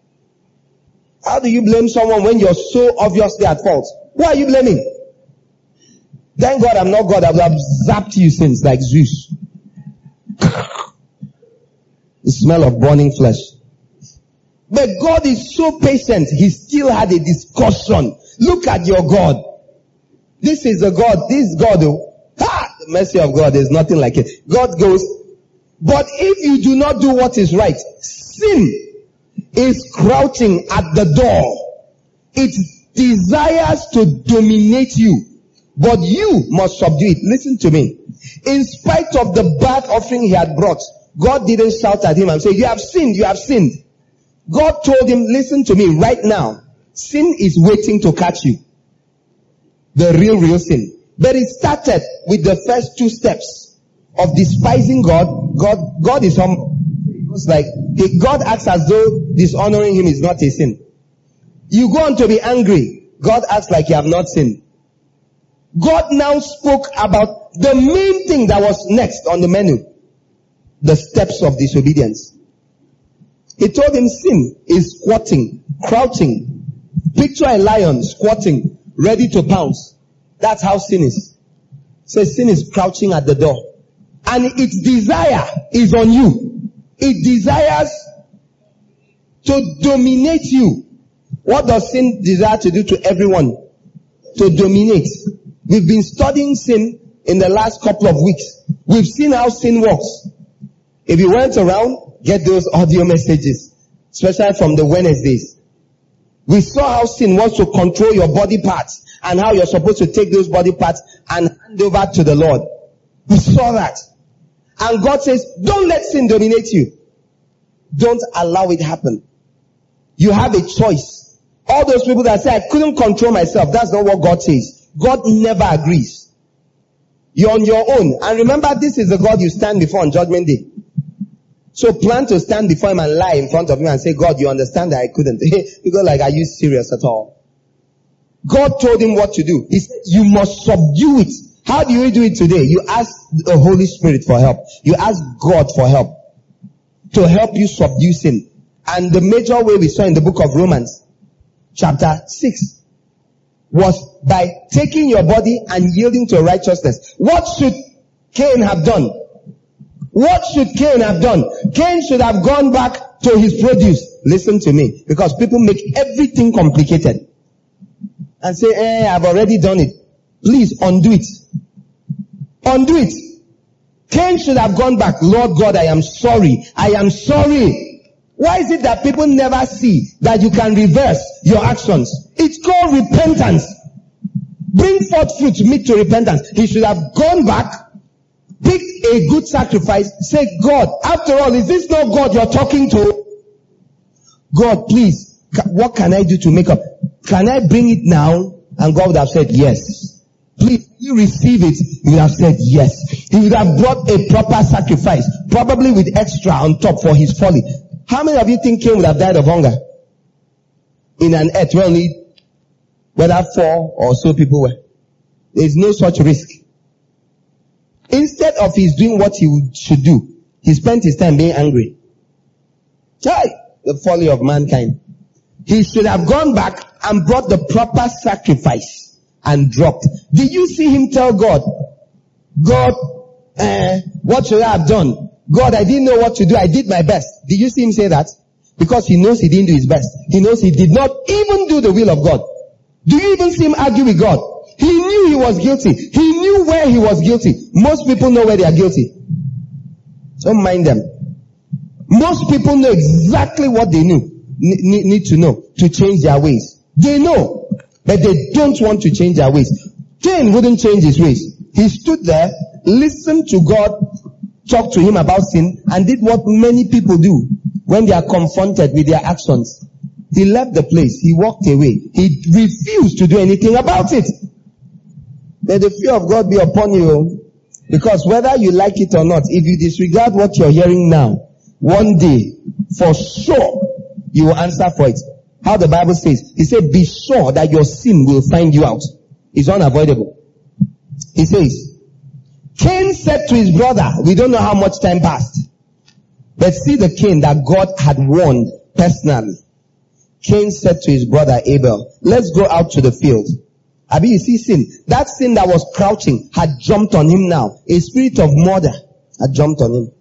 Speaker 2: How do you blame someone when you're so obviously at fault? Who are you blaming? Thank God I'm not God. I would have zapped you since like Zeus. the smell of burning flesh. But God is so patient. He still had a discussion. Look at your God. This is a God. This God. The mercy of God is nothing like it. God goes, but if you do not do what is right, sin is crouching at the door. It desires to dominate you, but you must subdue it. Listen to me. In spite of the bad offering he had brought, God didn't shout at him and say, you have sinned, you have sinned. God told him, listen to me right now. Sin is waiting to catch you. The real, real sin. But it started with the first two steps of despising God. God, God is humble. It's like God acts as though dishonoring him is not a sin. You go on to be angry. God acts like you have not sinned. God now spoke about the main thing that was next on the menu. The steps of disobedience. He told him sin is squatting, crouching. Picture a lion squatting, ready to pounce. That's how sin is. So sin is crouching at the door. And its desire is on you. It desires to dominate you. What does sin desire to do to everyone? To dominate. We've been studying sin in the last couple of weeks. We've seen how sin works. If you went around, get those audio messages, especially from the Wednesdays. We saw how sin wants to control your body parts and how you're supposed to take those body parts and hand over to the Lord. We saw that. And God says, don't let sin dominate you. Don't allow it happen. You have a choice. All those people that say, I couldn't control myself, that's not what God says. God never agrees. You're on your own. And remember, this is the God you stand before on judgment day. So plan to stand before him and lie in front of him and say, God, you understand that I couldn't. go like, are you serious at all? God told him what to do. He said, you must subdue it. How do you do it today? You ask the Holy Spirit for help. You ask God for help to help you subdue sin. And the major way we saw in the book of Romans, chapter 6, was by taking your body and yielding to righteousness. What should Cain have done? What should Cain have done? Cain should have gone back to his produce. Listen to me. Because people make everything complicated. And say, eh, I've already done it. Please undo it. Undo it. Cain should have gone back. Lord God, I am sorry. I am sorry. Why is it that people never see that you can reverse your actions? It's called repentance. Bring forth fruit, meet to repentance. He should have gone back, picked a good sacrifice, say, God, after all, is this not God you're talking to? God, please, what can I do to make up? Can I bring it now? And God would have said yes. Please, you receive it, you would have said yes. He would have brought a proper sacrifice, probably with extra on top for his folly. How many of you think Cain would have died of hunger? In an earth where only, whether four or so people were. There is no such risk. Instead of his doing what he should do, he spent his time being angry. Chai, the folly of mankind. He should have gone back and brought the proper sacrifice and dropped. Did you see him tell God, God, uh, what should I have done? God, I didn't know what to do. I did my best. Did you see him say that? Because he knows he didn't do his best. He knows he did not even do the will of God. Do you even see him argue with God? He knew he was guilty. He knew where he was guilty. Most people know where they are guilty. Don't mind them. Most people know exactly what they knew, need, need to know to change their ways. They know, but they don't want to change their ways. Cain wouldn't change his ways. He stood there, listened to God talked to him about sin and did what many people do when they are confronted with their actions. He left the place. He walked away. He refused to do anything about it. May the fear of God be upon you. Because whether you like it or not, if you disregard what you're hearing now, one day, for sure, you will answer for it. How the Bible says, He said, be sure that your sin will find you out. It's unavoidable. He says, Cain said to his brother, we don't know how much time passed, but see the Cain that God had warned personally. Cain said to his brother Abel, let's go out to the field. Abi, you see sin. That sin that was crouching had jumped on him now. A spirit of murder had jumped on him.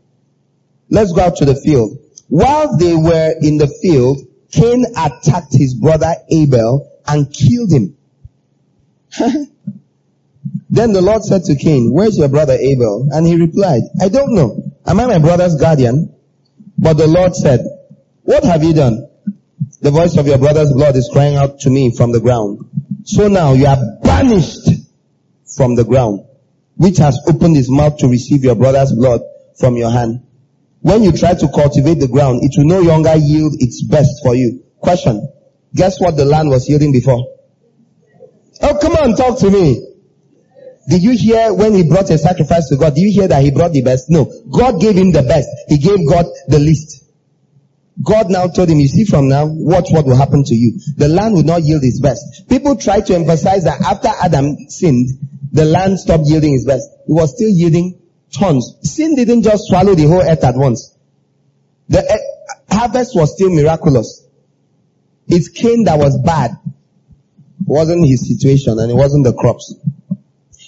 Speaker 2: Let's go out to the field. While they were in the field, Cain attacked his brother Abel and killed him. then the Lord said to Cain, where's your brother Abel? And he replied, I don't know. Am I my brother's guardian? But the Lord said, what have you done? The voice of your brother's blood is crying out to me from the ground. So now you are banished from the ground, which has opened his mouth to receive your brother's blood from your hand. When you try to cultivate the ground, it will no longer yield its best for you. Question. Guess what the land was yielding before? Oh, come on, talk to me. Did you hear when he brought a sacrifice to God? Did you hear that he brought the best? No. God gave him the best. He gave God the least. God now told him, you see from now, watch what will happen to you. The land will not yield its best. People try to emphasize that after Adam sinned, the land stopped yielding its best. It was still yielding tons. Sin didn't just swallow the whole earth at once. The harvest was still miraculous. It's Cain that was bad. It wasn't his situation and it wasn't the crops.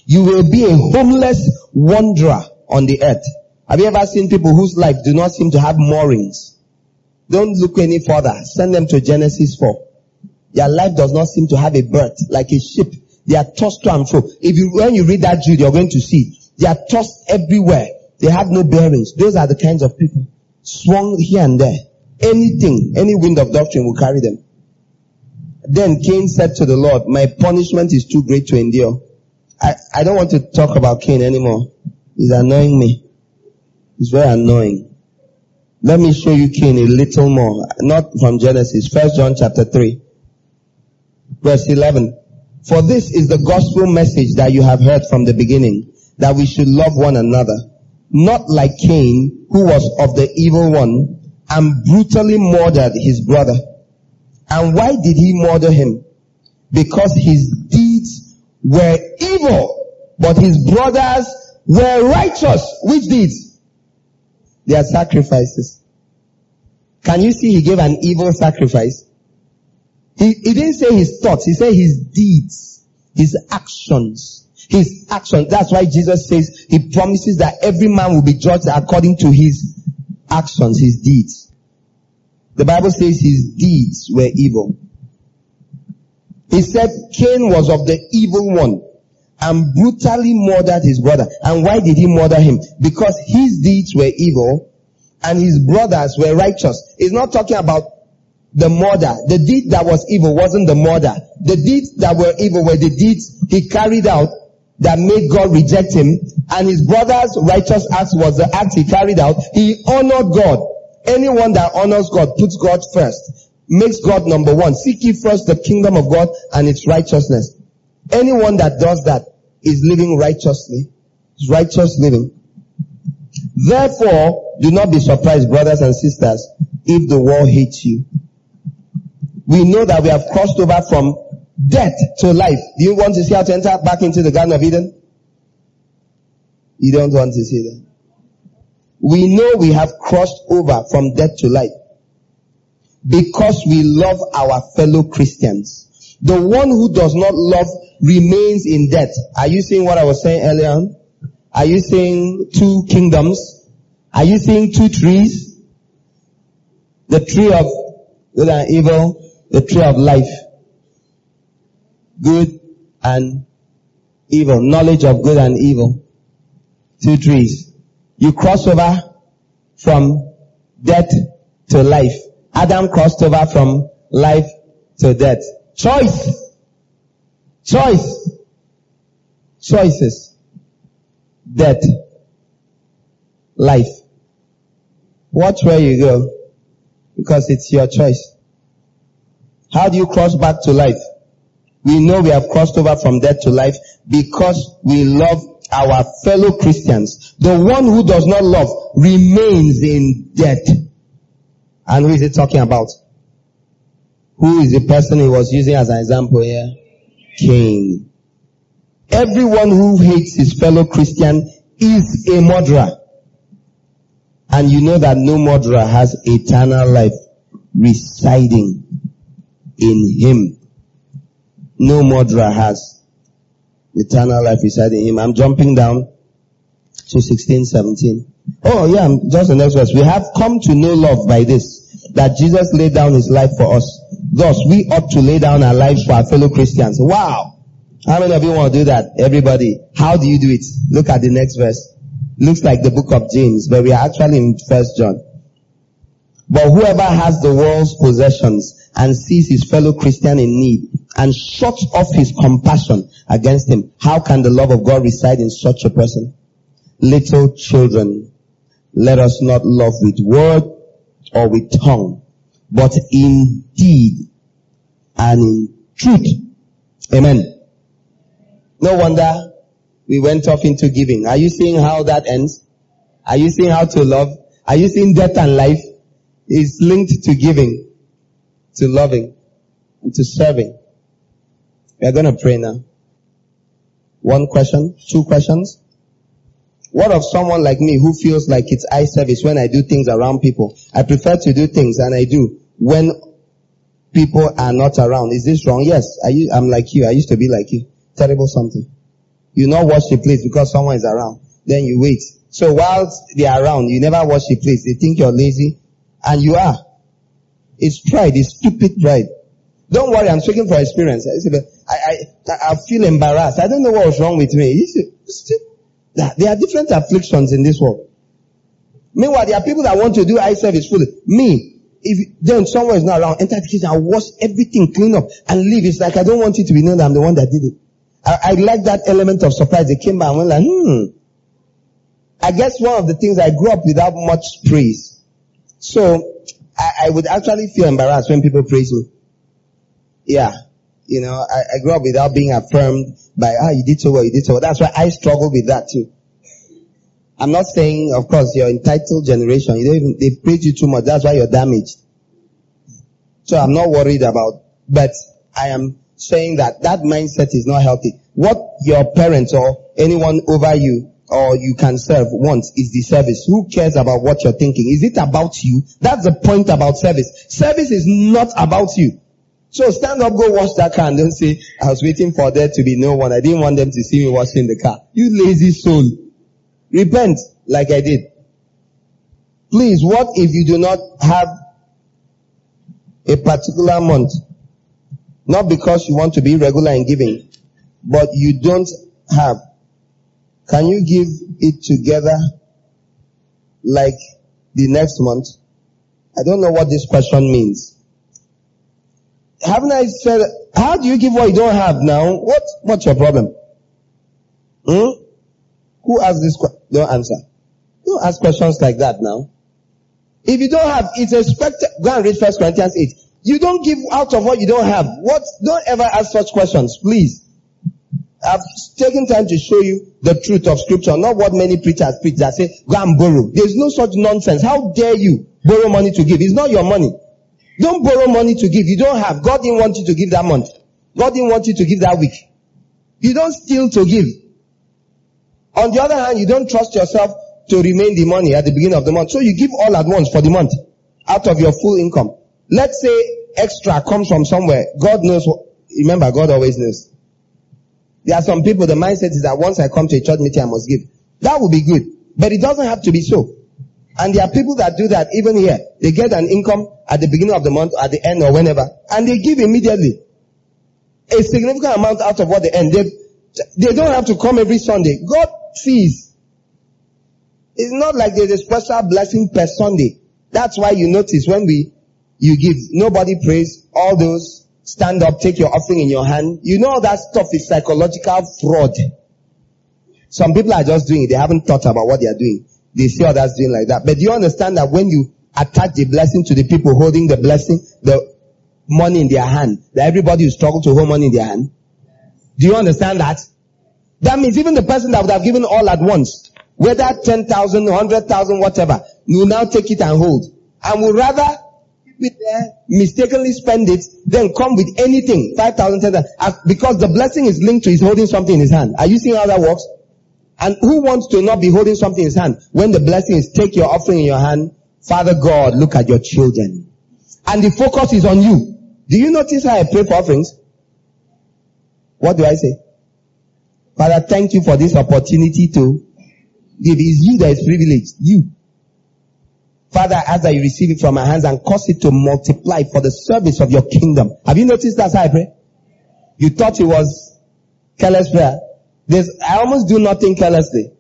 Speaker 2: You will be a homeless wanderer on the earth. Have you ever seen people whose life do not seem to have moorings? Don't look any further. Send them to Genesis 4. Their life does not seem to have a berth like a ship. They are tossed to and fro. If you, when you read that Jude, you're going to see they are tossed everywhere. They have no bearings. Those are the kinds of people swung here and there. Anything, any wind of doctrine will carry them. Then Cain said to the Lord, my punishment is too great to endure. I, I don't want to talk about Cain anymore. He's annoying me. He's very annoying. Let me show you Cain a little more. Not from Genesis. First John chapter 3. Verse 11. For this is the gospel message that you have heard from the beginning, that we should love one another. Not like Cain, who was of the evil one, and brutally murdered his brother. And why did he murder him? Because his deeds were evil, but his brothers were righteous. Which deeds? Their sacrifices. Can you see he gave an evil sacrifice? He, he didn't say his thoughts, he said his deeds, his actions. His actions. That's why Jesus says he promises that every man will be judged according to his actions, his deeds. The Bible says his deeds were evil. He said Cain was of the evil one and brutally murdered his brother. And why did he murder him? Because his deeds were evil and his brothers were righteous. He's not talking about the murder. The deed that was evil wasn't the murder. The deeds that were evil were the deeds he carried out that made God reject him. And his brother's righteous acts was the act he carried out. He honored God. Anyone that honors God puts God first. Makes God number one. Seek ye first the kingdom of God and its righteousness. Anyone that does that is living righteously. Righteous living. Therefore, do not be surprised, brothers and sisters, if the world hates you. We know that we have crossed over from death to life. Do you want to see how to enter back into the Garden of Eden? You don't want to see that. We know we have crossed over from death to life because we love our fellow Christians. The one who does not love remains in debt. Are you seeing what I was saying earlier on? Are you seeing two kingdoms? Are you seeing two trees? The tree of good and evil, the tree of life. Good and evil, knowledge of good and evil. Two trees. You cross over from death to life. Adam crossed over from life to death. Choice. Choice. Choices. Death. life. Watch where you go because it's your choice. How do you cross back to life? We know we have crossed over from death to life because we love our fellow Christians. The one who does not love remains in death. And who is it talking about? Who is the person he was using as an example here? Cain. Everyone who hates his fellow Christian is a murderer. And you know that no murderer has eternal life residing in him. No murderer has eternal life residing in him. I'm jumping down to 16, 17. Oh yeah, just the next verse. We have come to know love by this, that Jesus laid down his life for us. Thus, we ought to lay down our lives for our fellow Christians. Wow! How many of you want to do that? Everybody. How do you do it? Look at the next verse. Looks like the book of James, but we are actually in First John. But whoever has the world's possessions and sees his fellow Christian in need and shuts off his compassion against him, how can the love of God reside in such a person? Little children, let us not love with word or with tongue, but in deed and in truth. Amen. No wonder we went off into giving. Are you seeing how that ends? Are you seeing how to love? Are you seeing death and life is linked to giving, to loving, and to serving? We are going to pray now. One question, two questions. What of someone like me who feels like it's eye service when I do things around people? I prefer to do things and I do when people are not around. Is this wrong? Yes. I, I'm like you. I used to be like you. Terrible something. You not wash the place because someone is around. Then you wait. So whilst they are around, you never wash the place. They think you're lazy. And you are. It's pride. It's stupid pride. Don't worry, I'm speaking for experience. I, I, I feel embarrassed. I don't know what was wrong with me. There are different afflictions in this world. Meanwhile, there are people that want to do eye service fully. Me, if then someone is not around, enter the kitchen and wash everything, clean up, and leave. It's like I don't want it to be known that I'm the one that did it. I, I like that element of surprise. They came by and went like, hmm. I guess one of the things I grew up without much praise. So I, I would actually feel embarrassed when people praise me. Yeah. You know, I, I grew up without being affirmed by, ah, you did so well, you did so well. That's why I struggle with that too. I'm not saying, of course, you're entitled generation. You don't even, they praise you too much. That's why you're damaged. So I'm not worried about, but I am saying that that mindset is not healthy. What your parents or anyone over you or you can serve wants is the service. Who cares about what you're thinking? Is it about you? That's the point about service. Service is not about you. So stand up, go wash that car and don't say, I was waiting for there to be no one. I didn't want them to see me washing the car. You lazy soul. Repent like I did. Please, what if you do not have a particular month not because you want to be regular in giving, but you don't have. Can you give it together like the next month? I don't know what this question means. Haven't I said, how do you give what you don't have now? What, what's your problem? Hmm? Who asked this question? Don't answer. Don't ask questions like that now. If you don't have, it's expected, go and read First Corinthians 8. You don't give out of what you don't have. What? Don't ever ask such questions, please. I've taken time to show you the truth of scripture, not what many preachers preach that say, go and borrow. There's no such nonsense. How dare you borrow money to give? It's not your money. Don't borrow money to give. You don't have. God didn't want you to give that month. God didn't want you to give that week. You don't steal to give. On the other hand, you don't trust yourself to remain the money at the beginning of the month. So you give all at once for the month out of your full income. Let's say extra comes from somewhere. God knows remember God always knows. There are some people, the mindset is that once I come to a church meeting, I must give. That would be good. But it doesn't have to be so. And there are people that do that even here. They get an income at the beginning of the month, at the end or whenever, and they give immediately. A significant amount out of what they earn. They, they don't have to come every Sunday. God sees. It's not like there's a special blessing per Sunday. That's why you notice when we you give. Nobody prays. All those stand up, take your offering in your hand. You know that stuff is psychological fraud. Some people are just doing it. They haven't thought about what they are doing. they see others doing like that. But do you understand that when you attach the blessing to the people holding the blessing, the money in their hand, that everybody will struggle to hold money in their hand? Do you understand that? That means even the person that would have given all at once, whether 10,000, 100,000, whatever, will now take it and hold. And will rather keep it there, mistakenly spend it, then come with anything, 5,000, 10,000, because the blessing is linked to his holding something in his hand. Are you seeing how that works? And who wants to not be holding something in his hand? When the blessing is take your offering in your hand, Father God, look at your children. And the focus is on you. Do you notice how I pray for offerings? What do I say? Father, thank you for this opportunity to give. It's you that is privileged. You. Father, as I receive it from my hands and cause it to multiply for the service of your kingdom. Have you noticed that's how I pray? You thought it was careless prayer. There's, I almost do nothing carelessly.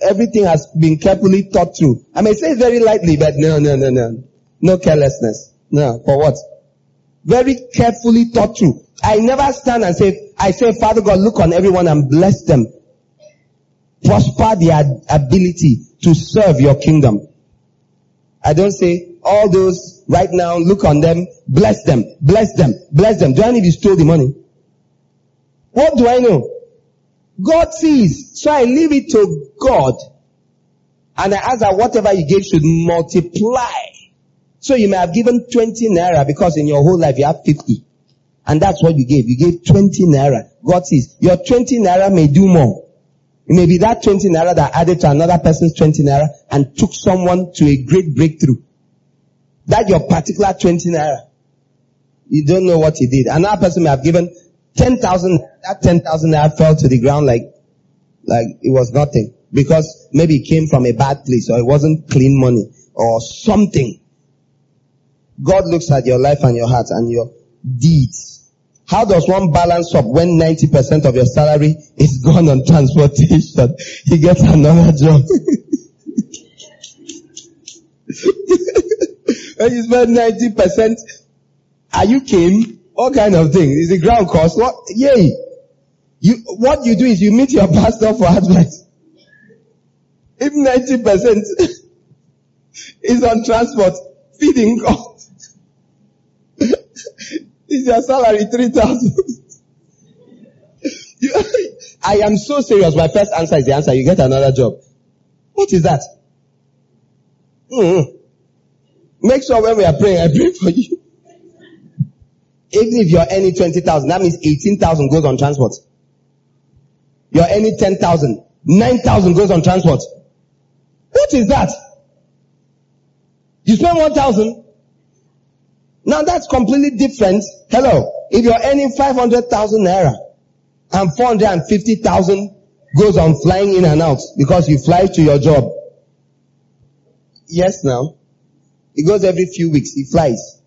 Speaker 2: Everything has been carefully thought through. I may say very lightly, but no, no, no, no. No carelessness. No, for what? Very carefully thought through. I never stand and say, I say, Father God, look on everyone and bless them. Prosper their ability to serve your kingdom. I don't say, all those right now, look on them, bless them, bless them, bless them. Do I need to steal the money? What do I know? God sees. So I leave it to God. And I ask that whatever you gave should multiply. So you may have given 20 naira because in your whole life you have 50. And that's what you gave. You gave 20 naira. God says, Your 20 naira may do more. It may be that 20 naira that added to another person's 20 naira and took someone to a great breakthrough. That your particular 20 naira. You don't know what he did. Another person may have given 10,000, that 10,000 naira fell to the ground like, like it was nothing. Because maybe it came from a bad place or it wasn't clean money or something. God looks at your life and your heart and your deeds. How does one balance up when 90% of your salary is gone on transportation? He gets another job. when you spend 90%, are you came? All kind of thing. Is the ground cost? What? Yay. You, what you do is you meet your pastor for advice. If 90% is on transport, feeding cost, is your salary 3,000? I am so serious. My first answer is the answer. You get another job. What is that? Mm. Make sure when we are praying, I pray for you. Even if you're earning 20,000, that means 18,000 goes on transport. You're earning 10,000, 9,000 goes on transport. What is that? You spend 1,000. Now that's completely different. Hello. If you're earning 500,000 naira and 450,000 goes on flying in and out because you fly to your job. Yes now. It goes every few weeks. He flies.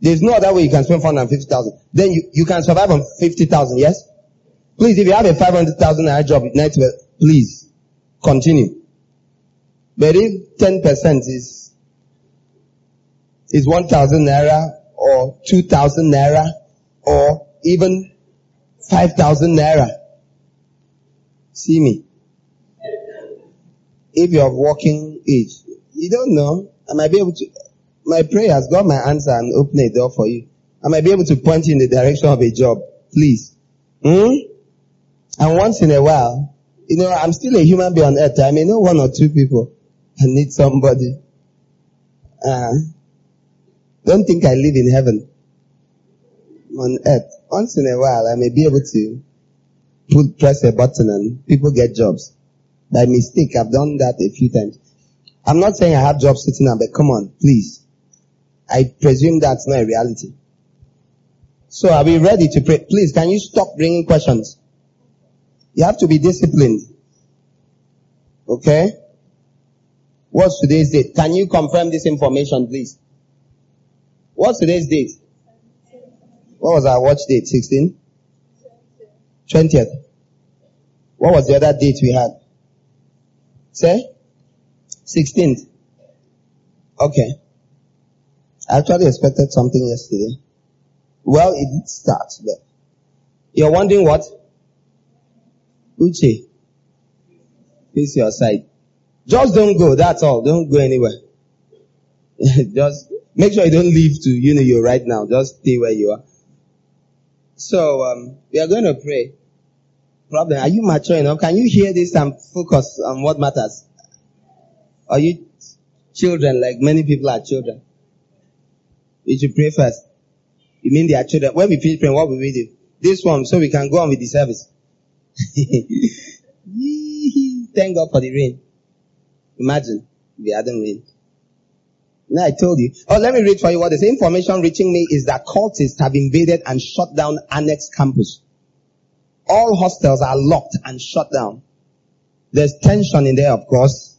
Speaker 2: There's no other way you can spend 450,000. Then you, you can survive on 50,000, yes? Please, if you have a 500,000 naira job night, please continue. But if 10% is, is 1,000 naira or 2,000 naira or even 5,000 naira, see me. If you're of working age, you don't know. I might be able to, my prayers, God my answer and open a door for you. I might be able to point you in the direction of a job. Please. Hmm? And once in a while, you know, I'm still a human being on earth. I may know one or two people. I need somebody. Uh, don't think I live in heaven. On earth. Once in a while, I may be able to press a button and people get jobs. By mistake, I've done that a few times. I'm not saying I have jobs sitting there, but come on, please. I presume that's not a reality. So are we ready to pray? Please, can you stop bringing questions? You have to be disciplined. Okay? What's today's date? Can you confirm this information, please? What's today's date? What was our watch date? 16? 20th. What was the other date we had? Say? 16th. Okay. I actually expected something yesterday. Well, it did start, you're wondering what? Uche, face your side. Just don't go. That's all. Don't go anywhere. Just make sure you don't leave to you know you're right now. Just stay where you are. So um, we are going to pray. Problem: Are you mature enough? Can you hear this and focus on what matters? Are you children like many people are children? We should pray first. You mean they are children? When we finish praying, what will we do? This one, so we can go on with the service. Thank God for the rain. Imagine if we hadn't rain. Now I told you. Oh, let me read for you what the information reaching me is that cultists have invaded and shut down Annex campus. All hostels are locked and shut down. There's tension in there, of course.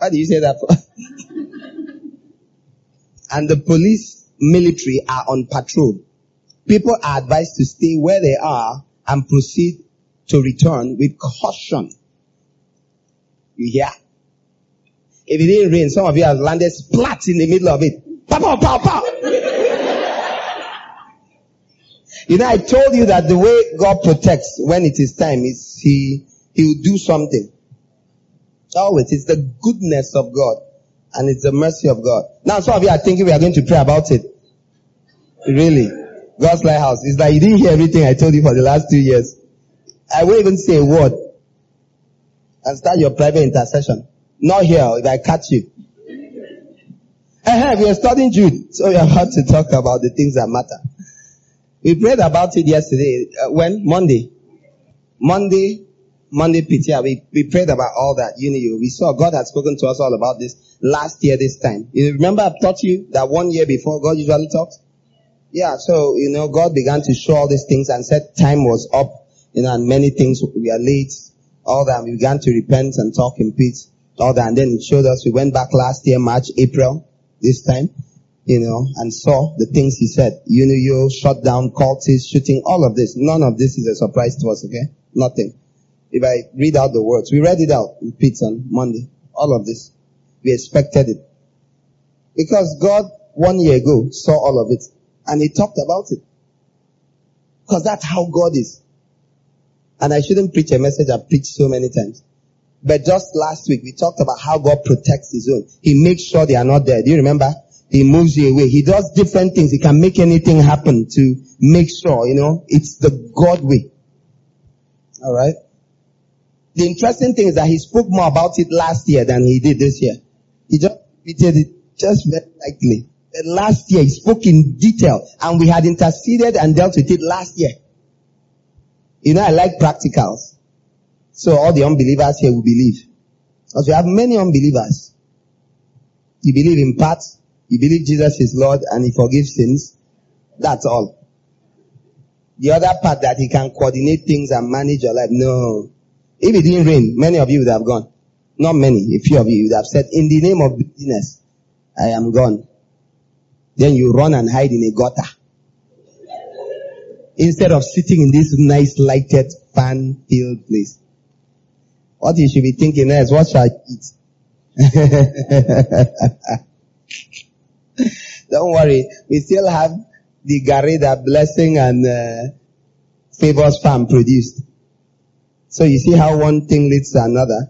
Speaker 2: How do you say that? and the police military are on patrol. People are advised to stay where they are and proceed to return with caution. You hear? If it didn't rain, some of you have landed splat in the middle of it. Pow, pow, pow, pow. you know, I told you that the way God protects when it is time is He, He will do something. Always. It's the goodness of God and it's the mercy of God. Now some of you are thinking we are going to pray about it. Really. God's lighthouse. It's like you didn't hear everything I told you for the last two years. I won't even say a word. And start your private intercession. Not here if I catch you. Uh-huh, we are studying Jude, so we are about to talk about the things that matter. We prayed about it yesterday. Uh, when? Monday. Monday, Monday PTR, we, we prayed about all that. You know, we saw God had spoken to us all about this last year this time. You remember I've taught you that one year before God usually talks? Yeah, so, you know, God began to show all these things and said time was up, you know, and many things, we are late, all that. We began to repent and talk in peace, that. And then showed us, we went back last year, March, April, this time, you know, and saw the things he said. You know, you shut down cultists, shooting, all of this. None of this is a surprise to us, okay? Nothing. If I read out the words, we read it out in Pete's on Monday. All of this. We expected it. Because God, one year ago, saw all of it. And he talked about it. Because that's how God is. And I shouldn't preach a message I've preached so many times. But just last week, we talked about how God protects his own. He makes sure they are not there. Do you remember? He moves you away. He does different things. He can make anything happen to make sure, you know, it's the God way. Alright? The interesting thing is that he spoke more about it last year than he did this year. He just repeated it just very lightly last year. He spoke in detail and we had interceded and dealt with it last year. You know, I like practicals. So all the unbelievers here will believe. Because we have many unbelievers. You believe in part, you believe Jesus is Lord and He forgives sins. That's all. The other part that He can coordinate things and manage your life. No. If it didn't rain, many of you would have gone. Not many, a few of you would have said, in the name of business, I am gone. Then you run and hide in a gutter. Instead of sitting in this nice lighted fan filled place. What you should be thinking is, what shall I eat? Don't worry. We still have the Garida blessing and uh, favors farm produced. So you see how one thing leads to another.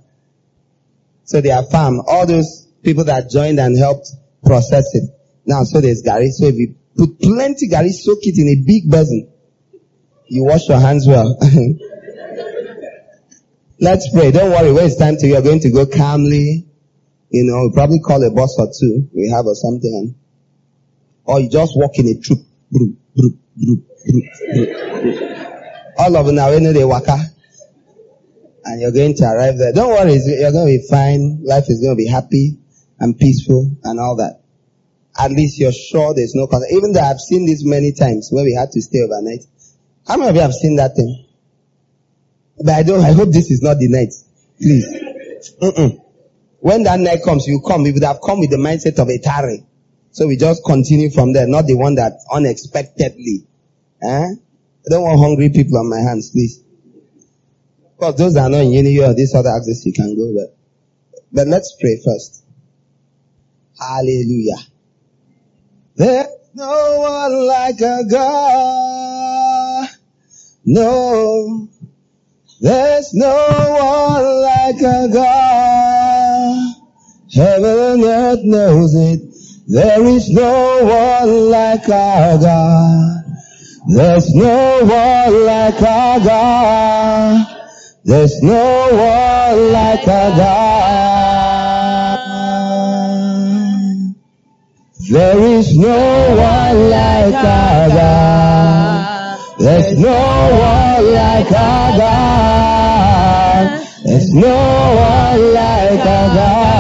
Speaker 2: So they are farm. All those people that joined and helped process it. Now, so there's garri. So if you put plenty garri, soak it in a big basin. You wash your hands well. Let's pray. Don't worry. When it's time to, you're going to go calmly. You know, we'll probably call a bus or two. We have or something. Or you just walk in a troop. All of now, they waka. And you're going to arrive there. Don't worry. You're going to be fine. Life is going to be happy and peaceful and all that at least you're sure there's no. Even though I've seen this many times where we had to stay overnight. How many of you have seen that thing? But I don't, I hope this is not the night. Please. Mm-mm. When that night comes, you come, we would have come with the mindset of a tarry. So we just continue from there, not the one that unexpectedly. Eh? I don't want hungry people on my hands, please. Because those are not in uni or this other access you can go, but, but let's pray first. Hallelujah. There's no one like a God. No. There's no one like a God. Heaven and earth knows it. There is no one like our God. There's no one like our God. There's no one like our God. There is no one like our God. There's no one like our God. There's no one like our God.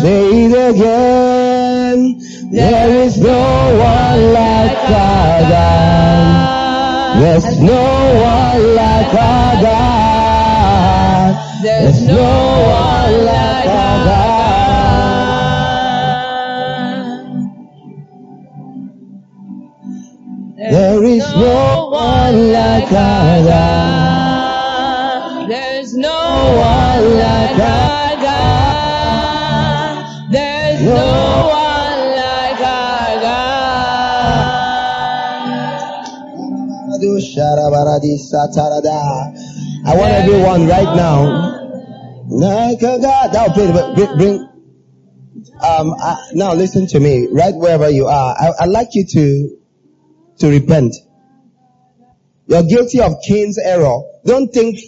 Speaker 2: Say it again. There is no one like our God. There's no one like our God. There's no one like our God. There is no one like our God.
Speaker 3: There's no
Speaker 2: one like our
Speaker 3: God. There's
Speaker 2: No.
Speaker 3: no one like our God.
Speaker 2: I want everyone right now. Like a God. Now, bring, bring um, uh, now listen to me. Right wherever you are, I, I'd like you to, to repent. You're guilty of Cain's error. Don't think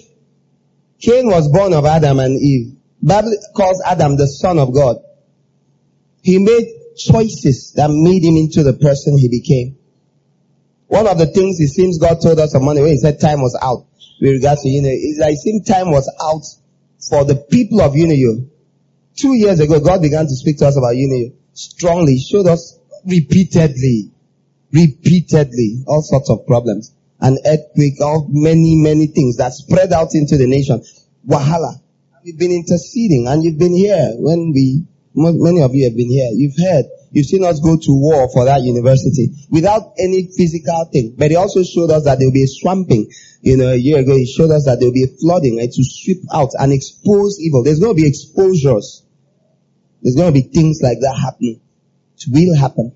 Speaker 2: Cain was born of Adam and Eve. Bible calls Adam the son of God. He made choices that made him into the person he became. One of the things it seems God told us on Monday when he said time was out with regards to Unio, is that it seemed time was out for the people of Unio. Two years ago, God began to speak to us about Unio strongly, showed us repeatedly, repeatedly, all sorts of problems. An earthquake, all many, many things that spread out into the nation. Wahala. We've been interceding and you've been here when we, many of you have been here. You've heard, you've seen us go to war for that university without any physical thing. But he also showed us that there will be a swamping. You know, a year ago he showed us that there will be a flooding and to sweep out and expose evil. There's going to be exposures. There's going to be things like that happening. It will happen.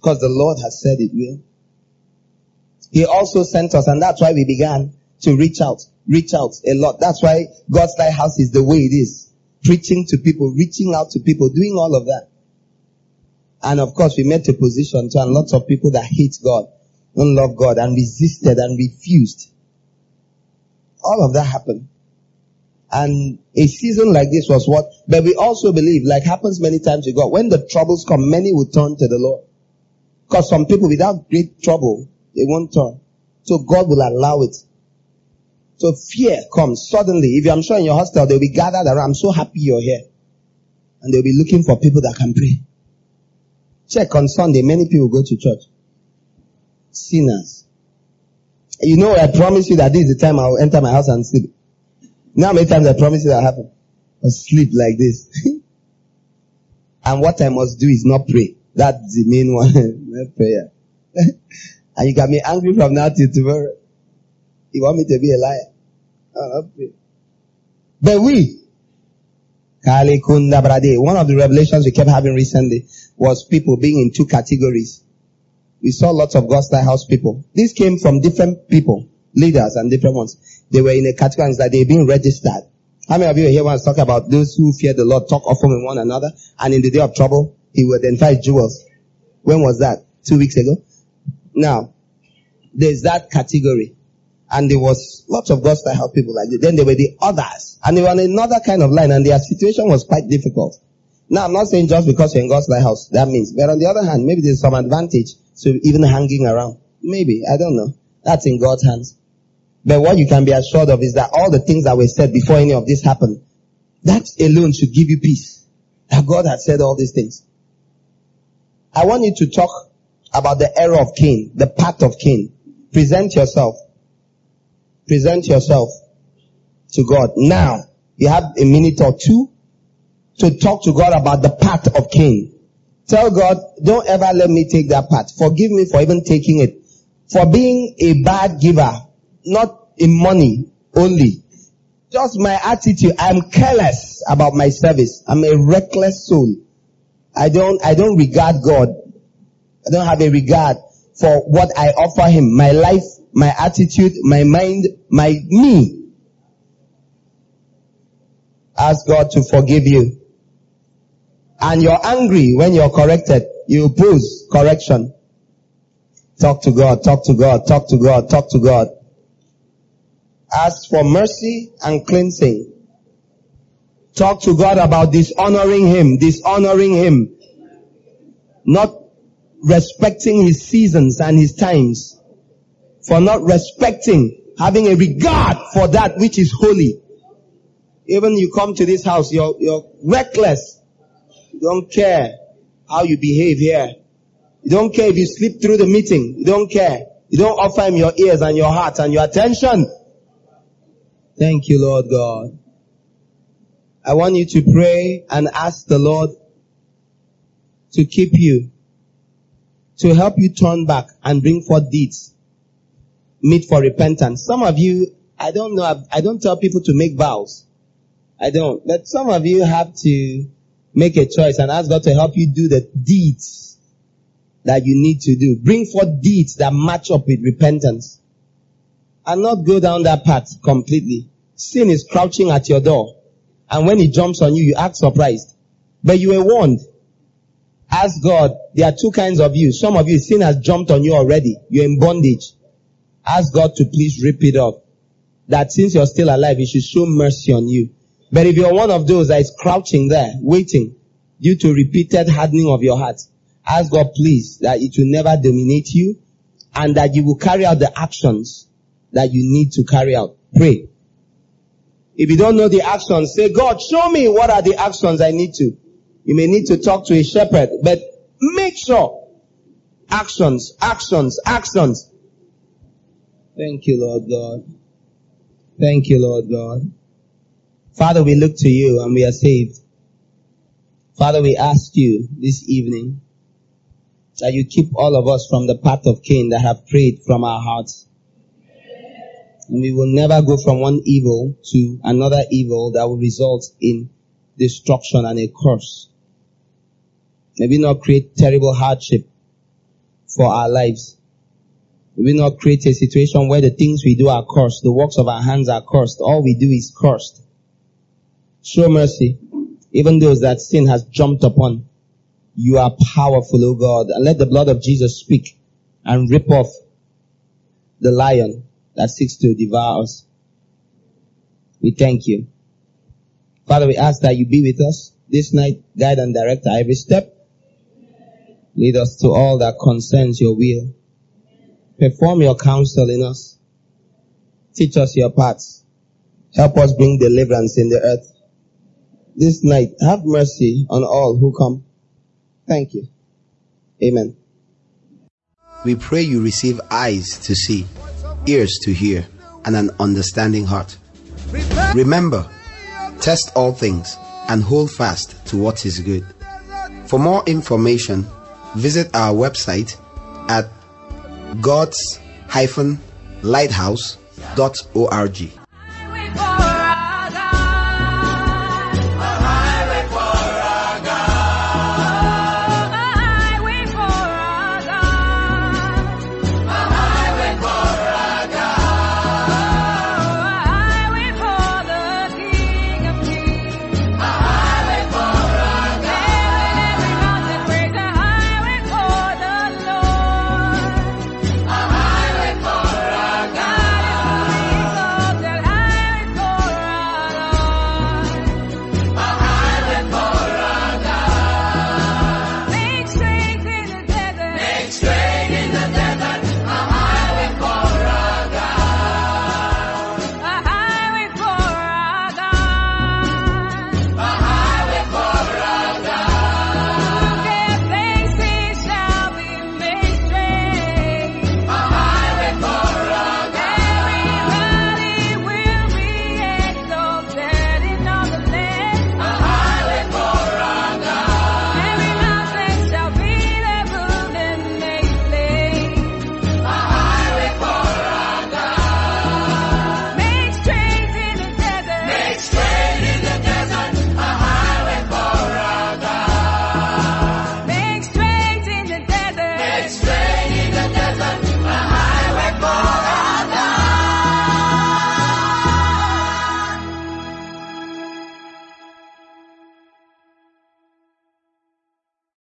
Speaker 2: Because the Lord has said it will. He also sent us and that's why we began to reach out, reach out a lot. That's why God's Lighthouse is the way it is. Preaching to people, reaching out to people, doing all of that. And of course we met a position to and lots of people that hate God, don't love God and resisted and refused. All of that happened. And a season like this was what, but we also believe, like happens many times with God, when the troubles come, many will turn to the Lord. Because some people without great trouble, they won't turn. So God will allow it. So fear comes suddenly. If you, I'm sure in your hostel, they'll be gathered around. I'm so happy you're here. And they'll be looking for people that can pray. Check on Sunday, many people go to church. Sinners. You know, I promise you that this is the time I'll enter my house and sleep. Now many times I promise you that happen? I'll sleep like this. and what I must do is not pray. That's the main one. prayer. and you can be angry from now till tomorrow. You want me to be a liar? I'll. But we, Kali Kunda Brade, one of the revelations we kept having recently was people being in two categories. We saw lots of God's House people. These came from different people, leaders and different ones. They were in a category that like they're being registered. How many of you here want to talk about those who fear the Lord, talk often with one another, and in the day of trouble, he will identify jewels? When was that? Two weeks ago? Now, there's that category. And there was lots of God's House people like that. Then there were the others. And they were on another kind of line and their situation was quite difficult. Now, I'm not saying just because you're in God's lighthouse, that means. But on the other hand, maybe there's some advantage to even hanging around. Maybe. I don't know. That's in God's hands. But what you can be assured of is that all the things that were said before any of this happened, that alone should give you peace. That God had said all these things. I want you to talk about the error of Cain, the path of Cain. Present yourself. Present yourself to God. Now, you have a minute or two to talk to God about the path of Cain. Tell God, don't ever let me take that path. Forgive me for even taking it. For being a bad giver, not in money only. Just my attitude. I'm careless about my service. I'm a reckless soul. I don't, I don't regard God. I don't have a regard for what I offer Him. My life, my attitude, my mind, my me. Ask God to forgive you. And you're angry when you're corrected. You oppose correction. Talk to God, talk to God, talk to God, talk to God. Ask for mercy and cleansing. Talk to God about dishonoring Him, dishonoring Him. Not respecting His seasons and His times. For not respecting, having a regard for that which is holy. Even you come to this house, you're, you're reckless. You don't care how you behave here. You don't care if you sleep through the meeting. You don't care. You don't offer him your ears and your heart and your attention. Thank you, Lord God. I want you to pray and ask the Lord to keep you, to help you turn back and bring forth deeds, meet for repentance. Some of you, I don't know, I don't tell people to make vows. I don't. But some of you have to make a choice and ask God to help you do the deeds that you need to do. Bring forth deeds that match up with repentance. And not go down that path completely. Sin is crouching at your door. And when it jumps on you, you act surprised. But you were warned. Ask God, there are two kinds of you. Some of you, sin has jumped on you already. You're in bondage. Ask God to please rip it off. That since you're still alive, He should show mercy on you. But if you're one of those that is crouching there, waiting, due to repeated hardening of your heart, ask God please that it will never dominate you and that you will carry out the actions that you need to carry out. Pray. If you don't know the actions, say, God, show me what are the actions I need to. You may need to talk to a shepherd, but make sure actions, actions, actions. Thank you, Lord God. Thank you, Lord God. Father, we look to you and we are saved. Father, we ask you this evening that you keep all of us from the path of Cain that have prayed from our hearts. We will never go from one evil to another evil that will result in destruction and a curse. Maybe not create terrible hardship for our lives. Maybe not create a situation where the things we do are cursed, the works of our hands are cursed, all we do is cursed. Show mercy. Even those that sin has jumped upon. You are powerful, O God. And let the blood of Jesus speak and rip off the lion that seeks to devour us. We thank you. Father, we ask that you be with us this night, guide and direct our every step. Lead us to all that concerns your will. Perform your counsel in us. Teach us your paths. Help us bring deliverance in the earth this night. Have mercy on all who come. Thank you. Amen.
Speaker 6: We pray you receive eyes to see, ears to hear, and an understanding heart. Remember, test all things and hold fast to what is good. For more information, visit our website at gods-lighthouse.org.